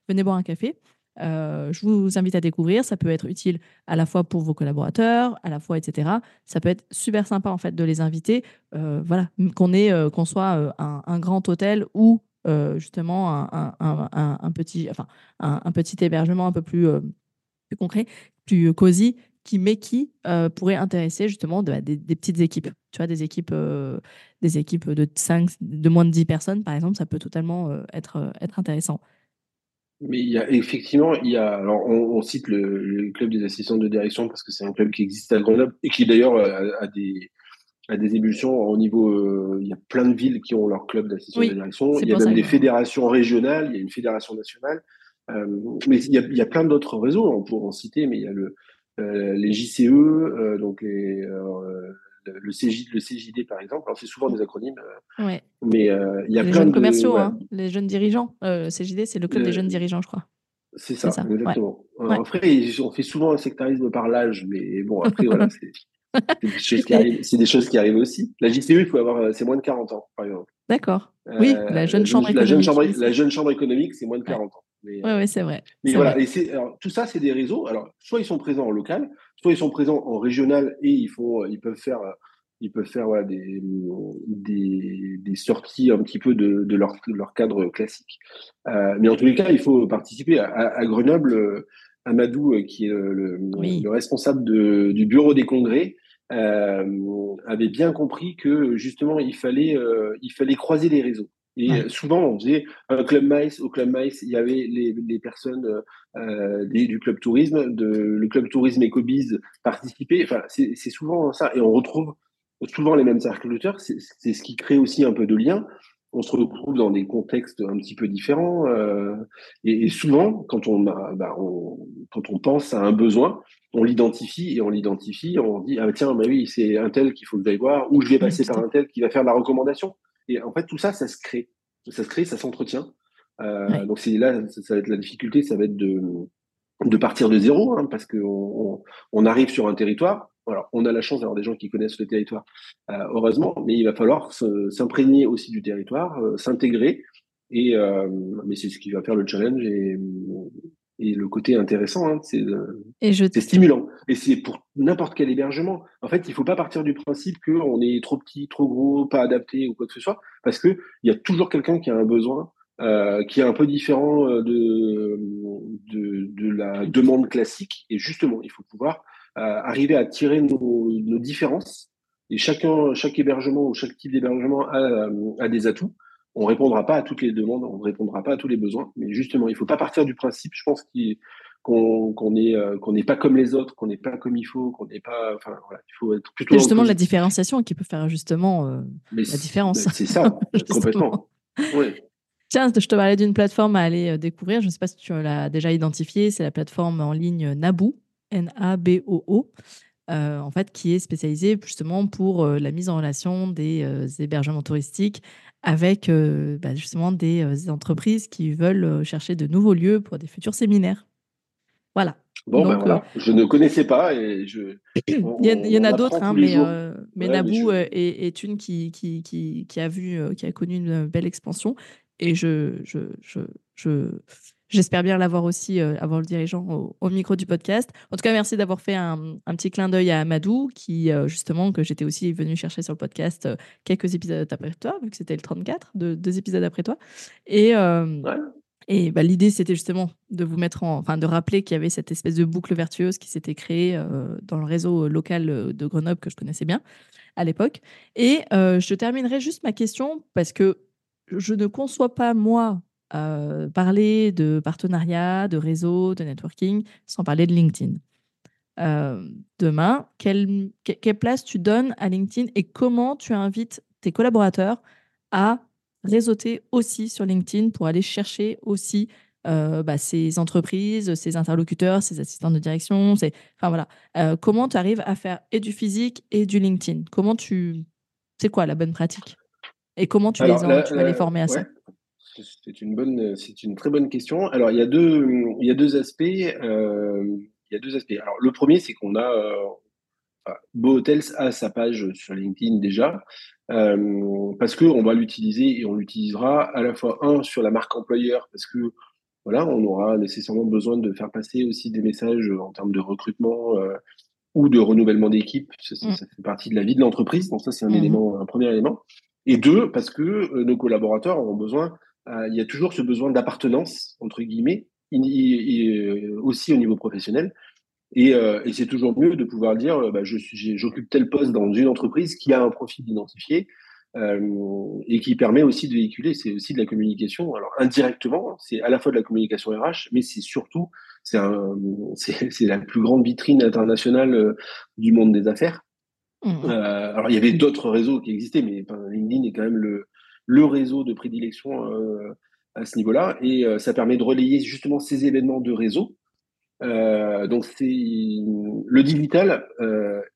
venez boire un café. Euh, je vous invite à découvrir. Ça peut être utile à la fois pour vos collaborateurs, à la fois, etc. Ça peut être super sympa en fait de les inviter. Euh, voilà, euh, qu'on soit un, grand hôtel ou justement un, petit, enfin un, petit hébergement un peu plus, concret, plus cosy, qui mais qui pourrait intéresser justement des, petites équipes. Tu vois, des équipes, des équipes de 5, de moins de 10 personnes, par exemple, ça peut totalement être intéressant. Mais il y a effectivement, il y a, alors on, cite le, club des assistants de direction parce que c'est un club qui existe à Grenoble et qui d'ailleurs a, des, a des évolutions au niveau. Euh, il y a plein de villes qui ont leur club d'assistants de direction. Il y a même des fédérations régionales, il y a une fédération nationale. Euh, mais il y, a, il y a plein d'autres réseaux, on pourrait en citer, mais il y a le, euh, les JCE, euh, donc les, le, CJ, le CJD par exemple. Alors c'est souvent des acronymes, euh, mais euh, il y a les plein jeunes commerciaux, hein, les jeunes dirigeants. Euh, le CJD, c'est le club des jeunes dirigeants, je crois. C'est ça, exactement. Après, on fait souvent un sectarisme par l'âge, mais bon, après, voilà, c'est. des, choses qui arrivent, des choses qui arrivent aussi. La JCE, il faut avoir, c'est moins de 40 ans, par exemple. D'accord. oui, la jeune chambre économique. La jeune chambre économique, c'est moins de 40 ans. Oui, ouais, c'est vrai. Mais voilà, Et alors, tout ça, c'est des réseaux. Alors, soit ils sont présents en local, soit ils sont présents en régional et ils, font, ils peuvent faire ils peuvent faire des, des, sorties un petit peu de, de, leur, leur, cadre classique. Euh, mais en tous les cas, il faut participer. À, Grenoble, euh, Amadou, euh, qui est le, responsable du bureau des congrès, avait bien compris que justement, il fallait, il fallait croiser les réseaux. Et souvent, on faisait un club Mice. Au club Mice, il y avait les, les personnes du club tourisme, de, le club tourisme EcoBiz participer. Enfin, c'est souvent ça. Et on retrouve souvent les mêmes interlocuteurs, c'est ce qui crée aussi un peu de lien. On se retrouve dans des contextes un petit peu différents. Euh, et, souvent, quand on, bah, on, quand on pense à un besoin, on l'identifie et on l'identifie, on dit ah tiens, bah oui, c'est un tel qu'il faut que j'aille voir, ou je vais passer par un tel qui va faire la recommandation. Et en fait, tout ça, ça se crée, ça se crée, ça s'entretient. Euh, Donc c'est là, ça, va être la difficulté, ça va être de de partir de zéro, hein, parce qu'on on, arrive sur un territoire, alors, on a la chance d'avoir des gens qui connaissent le territoire, euh, heureusement, mais il va falloir s'imprégner aussi du territoire, euh, s'intégrer. Et mais c'est ce qui va faire le challenge et, et le côté intéressant, hein, c'est stimulant. Et c'est pour n'importe quel hébergement. En fait, il ne faut pas partir du principe qu'on est trop petit, trop gros, pas adapté ou quoi que ce soit, parce qu'il y a toujours quelqu'un qui a un besoin qui est un peu différent de, de, de, la demande classique. Et justement, il faut pouvoir arriver à tirer nos, différences. Et chacun, chaque hébergement ou chaque type d'hébergement a, a, des atouts. On répondra pas à toutes les demandes, on ne répondra pas à tous les besoins. Mais justement, il ne faut pas partir du principe, je pense, qu'on n'est euh, qu'on n'est pas comme les autres, qu'on n'est pas comme il faut, qu'on n'est pas. Enfin, voilà, il faut être plutôt. C'est justement la différenciation qui peut faire justement euh, la différence. C'est ça, complètement. Tiens, je te parlais d'une plateforme à aller euh, découvrir. Je ne sais pas si tu l'as déjà identifiée. C'est la plateforme en ligne Naboo, N-A-B-O-O. en fait, qui est spécialisée justement pour la mise en relation des hébergements touristiques avec bah, justement des entreprises qui veulent chercher de nouveaux lieux pour des futurs séminaires. Voilà. Bon, ben voilà. je ne connaissais pas et je. il, y, en a d'autres, hein, mais, mais Naboo est, une qui, qui, qui, qui, a vu, qui a connu une belle expansion et je, je, je, je J'espère bien l'avoir aussi, euh, avoir le dirigeant au, micro du podcast. En tout cas, merci d'avoir fait un, un, petit clin d'œil à Amadou, qui, euh, justement, que j'étais aussi venu chercher sur le podcast euh, quelques épisodes après toi, vu que c'était le 34, de, deux épisodes après toi. Et, et bah, l'idée, c'était justement de vous mettre en, enfin, de rappeler qu'il y avait cette espèce de boucle vertueuse qui s'était créée dans le réseau local de Grenoble que je connaissais bien à l'époque. Et je terminerai juste ma question parce que je ne conçois pas, moi, euh, parler de partenariat, de réseau, de networking, sans parler de LinkedIn. Euh, demain, quelle, quelle, place tu donnes à LinkedIn et comment tu invites tes collaborateurs à réseauter aussi sur LinkedIn pour aller chercher aussi euh, bah, ces entreprises, ces interlocuteurs, ces assistants de direction. Enfin, voilà. comment tu arrives à faire et du physique et du LinkedIn? Comment tu. C'est quoi la bonne pratique? Et comment tu, les, tu vas les former à ça? C'est une bonne, c'est une très bonne question. Alors, il y a deux, il y a deux aspects. Euh, il y a deux aspects. Alors, le premier, c'est qu'on a, euh, Beau Hotels a sa page sur LinkedIn déjà, euh, parce qu'on va l'utiliser et on l'utilisera à la fois un sur la marque employeur, parce que voilà, on aura nécessairement besoin de faire passer aussi des messages en termes de recrutement ou de renouvellement d'équipe. Mm. Ça, fait partie de la vie de l'entreprise. Donc ça, c'est un mm-hmm. élément, un premier élément. Et deux, parce que nos collaborateurs auront besoin euh, il y a toujours ce besoin d'appartenance, entre guillemets, euh, aussi au niveau professionnel. Et, euh, et c'est toujours mieux de pouvoir dire, bah, j'occupe tel poste dans une entreprise qui a un profil identifié euh, et qui permet aussi de véhiculer, c'est aussi de la communication. Alors indirectement, c'est à la fois de la communication RH, mais c'est surtout, c'est la plus grande vitrine internationale du monde des affaires. Mmh. Euh, alors il y avait d'autres réseaux qui existaient, mais LinkedIn est quand même le, le réseau de prédilection euh, à ce niveau-là. Et euh, ça permet de relayer justement ces événements de réseau. Euh, donc le digital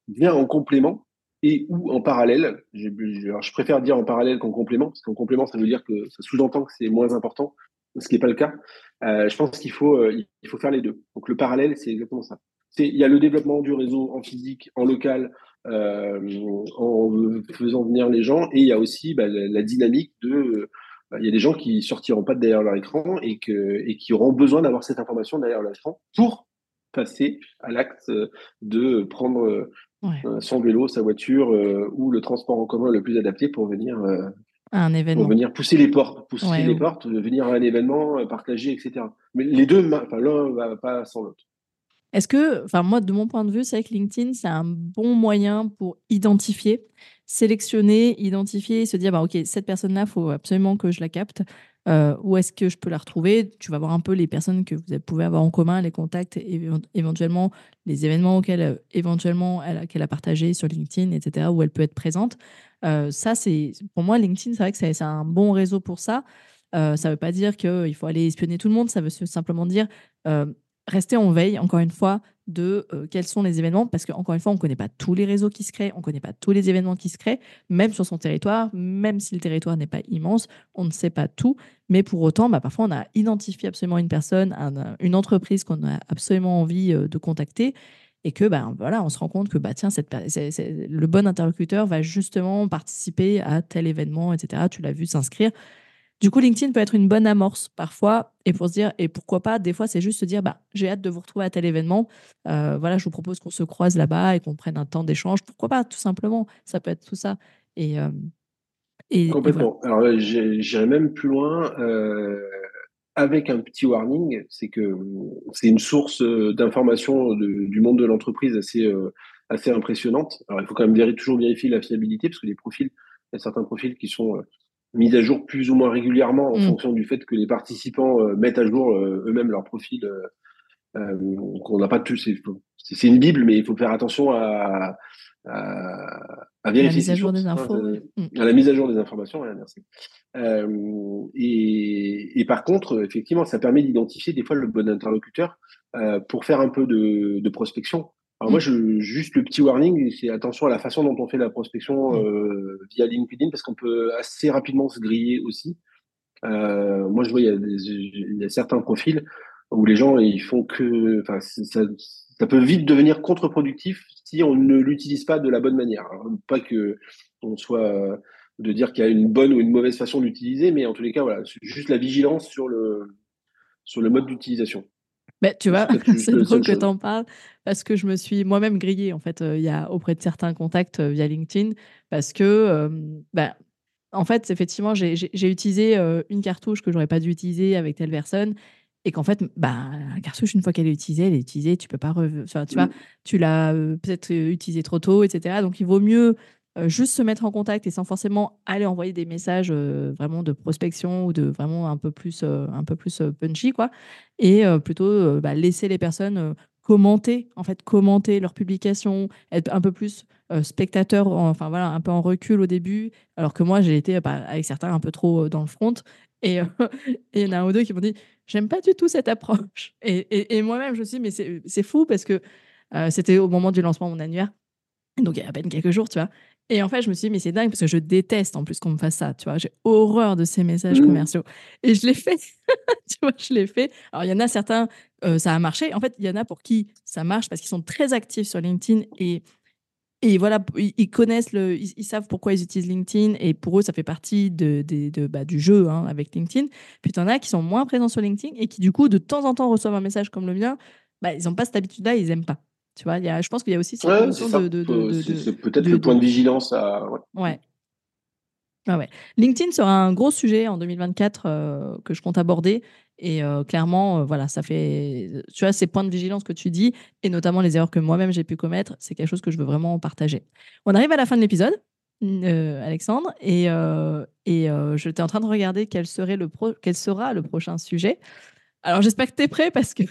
vient en complément et ou en parallèle. Je, je préfère dire en parallèle qu'en complément, parce qu'en complément, ça veut dire que ça sous-entend que c'est moins important, ce qui n'est pas le cas. je pense qu'il faut, il faut faire les deux. Donc le parallèle, c'est exactement ça. Il y a le développement du réseau en physique, en local, en faisant venir les gens. Et il y a aussi bah, la, dynamique de bah, il y a des gens qui sortiront pas de derrière leur écran et, que, et qui auront besoin d'avoir cette information derrière leur écran pour passer à l'acte de prendre euh, son vélo, sa voiture euh, ou le transport en commun le plus adapté pour venir, un événement. Pour venir pousser les portes, pousser les portes, venir à un événement, partager, etc. Mais les deux, enfin, l'un va pas sans l'autre. Est-ce que, enfin moi, de mon point de vue, c'est que LinkedIn, c'est un bon moyen pour identifier, sélectionner, identifier, se dire, bah, ok, cette personne-là, il faut absolument que je la capte. Euh, où est-ce que je peux la retrouver? Tu vas voir un peu les personnes que vous pouvez avoir en commun, les contacts, éventuellement les événements auxquels euh, éventuellement elle, qu'elle a partagé sur LinkedIn, etc., où elle peut être présente. Euh, ça, c'est pour moi, LinkedIn, c'est vrai que c'est un bon réseau pour ça. ça ne veut pas dire qu'il faut aller espionner tout le monde, ça veut simplement dire rester en veille, encore une fois, de euh, quels sont les événements, parce qu'encore une fois, on ne connaît pas tous les réseaux qui se créent, on ne connaît pas tous les événements qui se créent, même sur son territoire, même si le territoire n'est pas immense, on ne sait pas tout, mais pour autant, bah, parfois, on a identifié absolument une personne, une entreprise qu'on a absolument envie euh, de contacter, et que bah, voilà, on se rend compte que bah, tiens, cette, le bon interlocuteur va justement participer à tel événement, etc. Tu l'as vu s'inscrire. Du coup, LinkedIn peut être une bonne amorce parfois, et pour se dire, et pourquoi pas, des fois, c'est juste se dire, bah, j'ai hâte de vous retrouver à tel événement. Euh, voilà, je vous propose qu'on se croise là-bas et qu'on prenne un temps d'échange. Pourquoi pas, tout simplement. Ça peut être tout ça. Et, euh, Complètement. Alors, euh, j'irai même plus loin. avec un petit warning, c'est que c'est une source d'information du monde de l'entreprise assez, assez impressionnante. Alors, il faut quand même toujours vérifier la fiabilité, parce que les profils, il y a certains profils qui sont mises à jour plus ou moins régulièrement en mm. fonction du fait que les participants mettent à jour eux-mêmes leur profil. qu'on n'a pas tout, c'est une bible, mais il faut faire attention à, à, vérifier. La mise à jour des infos. Mm. À la mise à jour des informations, merci. Euh, et, et, par contre, effectivement, ça permet d'identifier des fois le bon interlocuteur euh, pour faire un peu de, de prospection. Alors moi, je, juste le petit warning, c'est attention à la façon dont on fait la prospection mm. euh, via LinkedIn, parce qu'on peut assez rapidement se griller aussi. Euh, moi, je vois, il y, a il y, a certains profils où les gens, ils font que, enfin, ça, ça peut vite devenir contre-productif si on ne l'utilise pas de la bonne manière. pas que on soit de dire qu'il y a une bonne ou une mauvaise façon d'utiliser, mais en tous les cas, voilà, juste la vigilance sur le, sur le mode d'utilisation. Mais tu vois, c'est drôle que tu en parles parce que je me suis moi-même grillée en fait, euh, y a auprès de certains contacts euh, via LinkedIn parce que, euh, bah, en fait, effectivement, j'ai utilisé une cartouche que j'aurais pas dû utiliser avec telle personne et qu'en fait, bah, la cartouche, une fois qu'elle est utilisée, elle est utilisée, tu peux pas. Tu vois, mmh. tu l'as peut-être utilisée trop tôt, etc. Donc, il vaut mieux juste se mettre en contact et sans forcément aller envoyer des messages vraiment de prospection ou de vraiment un peu plus, un peu plus punchy, quoi. Et plutôt bah, laisser les personnes commenter, en fait, commenter leurs publications, être un peu plus spectateur, enfin voilà, un peu en recul au début, alors que moi, j'ai été bah, avec certains un peu trop dans le front. Et il y en a un ou deux qui m'ont dit J'aime pas du tout cette approche. Et, et, moi-même, je me suis dit Mais c'est fou parce que c'était au moment du lancement de mon annuaire. Donc, il y a à peine quelques jours, tu vois. Et en fait, je me suis dit, mais c'est dingue parce que je déteste en plus qu'on me fasse ça, tu vois. J'ai horreur de ces messages mmh. commerciaux. Et je l'ai fait, tu vois, je l'ai fait. Alors, il y en a certains, ça a marché. En fait, il y en a pour qui ça marche parce qu'ils sont très actifs sur LinkedIn et et voilà, ils connaissent le, ils, savent pourquoi ils utilisent LinkedIn et pour eux, ça fait partie de, de, bah, du jeu hein, avec LinkedIn. Puis il y en a qui sont moins présents sur LinkedIn et qui, du coup, de temps en temps reçoivent un message comme le mien. Bah, ils n'ont pas cette habitude-là, ils n'aiment pas. Tu vois, y a, je pense qu'il y a aussi cette de, de, C'est peut-être le point de vigilance à. ouais. Ah ouais. LinkedIn sera un gros sujet en 2024 euh, que je compte aborder. Et euh, clairement, euh, voilà, ça fait. Tu vois, ces points de vigilance que tu dis, et notamment les erreurs que moi-même j'ai pu commettre, c'est quelque chose que je veux vraiment partager. On arrive à la fin de l'épisode, Alexandre, et, et j'étais en train de regarder quel, serait le quel sera le prochain sujet. Alors j'espère que tu es prêt parce que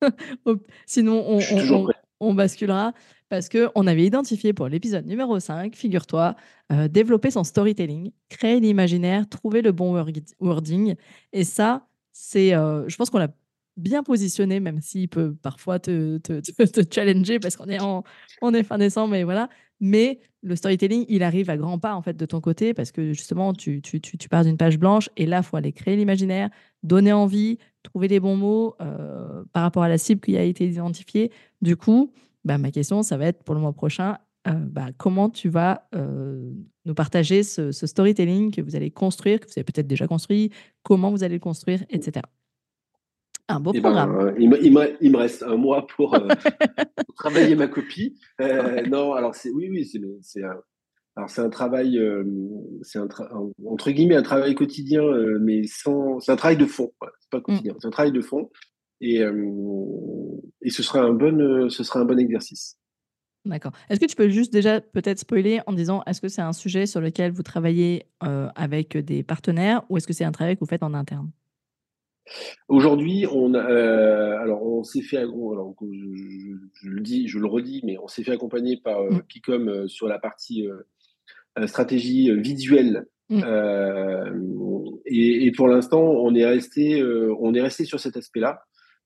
sinon on, on, on basculera parce qu'on avait identifié pour l'épisode numéro 5, figure-toi, euh, développer son storytelling, créer l'imaginaire, trouver le bon wording. Et ça, c'est, euh, je pense qu'on l'a bien positionné, même s'il peut parfois te, te, challenger parce qu'on est, en, on est fin décembre, mais voilà. Mais le storytelling, il arrive à grands pas en fait de ton côté parce que justement, tu, tu, tu, pars d'une page blanche et là, il faut aller créer l'imaginaire, donner envie, trouver les bons mots euh, par rapport à la cible qui a été identifiée. Du coup, bah, ma question, ça va être pour le mois prochain, euh, bah, comment tu vas euh, nous partager ce, storytelling que vous allez construire, que vous avez peut-être déjà construit, comment vous allez le construire, etc. Un beau eh ben, programme. Euh, il, me, il, me, reste un mois pour, travailler ma copie. non, alors c'est oui, oui, c'est alors c'est un travail, c'est un entre guillemets un travail quotidien, mais sans, c'est un travail de fond. C'est pas mmh. quotidien, c'est un travail de fond. Et, et ce, sera un bon, ce sera un bon exercice. D'accord. Est-ce que tu peux juste déjà peut-être spoiler en disant est-ce que c'est un sujet sur lequel vous travaillez avec des partenaires ou est-ce que c'est un travail que vous faites en interne? Aujourd'hui, on, alors on s'est fait, alors, je, le dis, je le redis, mais on s'est fait accompagner par mmh. Picom sur la partie stratégie visuelle mmh. et, et, pour l'instant, on est resté, on est resté sur cet aspect-là.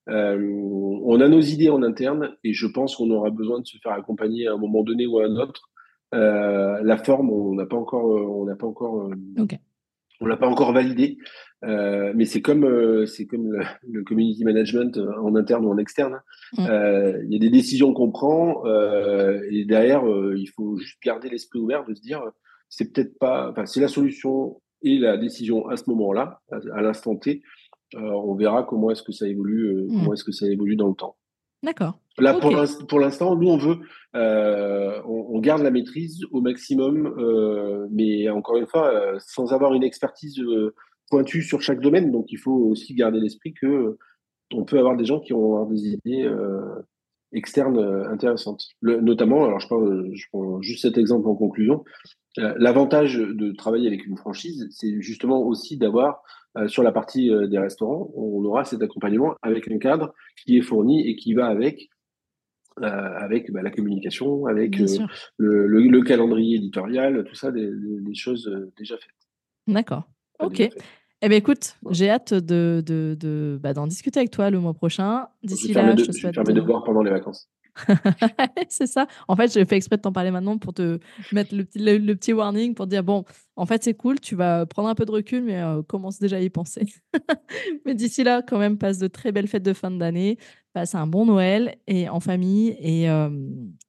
Euh, on a nos idées en interne et je pense qu'on aura besoin de se faire accompagner à un moment donné ou à un autre. Euh, la forme, on n'a pas encore, on n'a pas encore, on l'a pas encore validé. Euh, mais c'est comme, c'est comme le, community management en interne ou en externe. Mm. Il y a des décisions qu'on prend et derrière, il faut juste garder l'esprit ouvert de se dire, c'est peut-être pas, enfin, c'est la solution et la décision à ce moment-là, à l'instant T. Euh, on verra comment est-ce que ça évolue, euh, mmh. comment est-ce que ça évolue dans le temps. D'accord. Là, pour l'instant, nous, on veut, euh, on, garde la maîtrise au maximum, mais encore une fois, sans avoir une expertise pointue sur chaque domaine. Donc, il faut aussi garder l'esprit que on peut avoir des gens qui vont avoir des idées externes intéressantes. notamment, alors je, je prends juste cet exemple en conclusion, L'avantage de travailler avec une franchise, c'est justement aussi d'avoir sur la partie des restaurants, on aura cet accompagnement avec un cadre qui est fourni et qui va avec euh, avec bah, la communication, avec euh, le, calendrier éditorial, tout ça, des, choses euh, déjà faites. D'accord. Ok. Eh bien, écoute, j'ai hâte de, de, de bah, d'en discuter avec toi le mois prochain. D'ici là, je te souhaite. Je de voir pendant les vacances. C'est ça. En fait, je fais exprès de t'en parler maintenant pour te mettre le petit, warning pour dire bon, en fait, c'est cool, tu vas prendre un peu de recul, mais commence déjà à y penser. mais d'ici là, quand même, passe de très belles fêtes de fin d'année passe un bon Noël et en famille. Et, euh,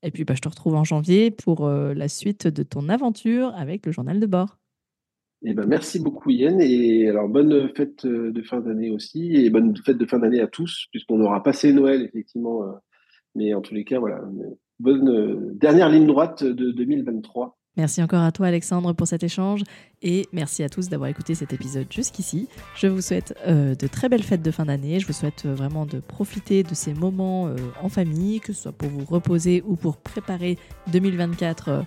et puis, bah, je te retrouve en janvier pour euh, la suite de ton aventure avec le journal de bord. eh ben, merci beaucoup Yann et alors bonne fête euh, de fin d'année aussi et bonne fête de fin d'année à tous puisqu'on aura passé Noël effectivement mais en tous les cas voilà bonne dernière ligne droite de 2023 Merci encore à toi Alexandre pour cet échange et merci à tous d'avoir écouté cet épisode jusqu'ici. Je vous souhaite euh, de très belles fêtes de fin d'année. Je vous souhaite euh, vraiment de profiter de ces moments euh, en famille, que ce soit pour vous reposer ou pour préparer 2024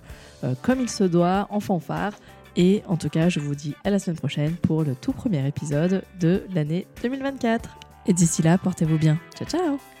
comme il se doit, en fanfare. Et en tout cas, je vous dis à la semaine prochaine pour le tout premier épisode de l'année 2024. Et d'ici là, portez-vous bien. Ciao ciao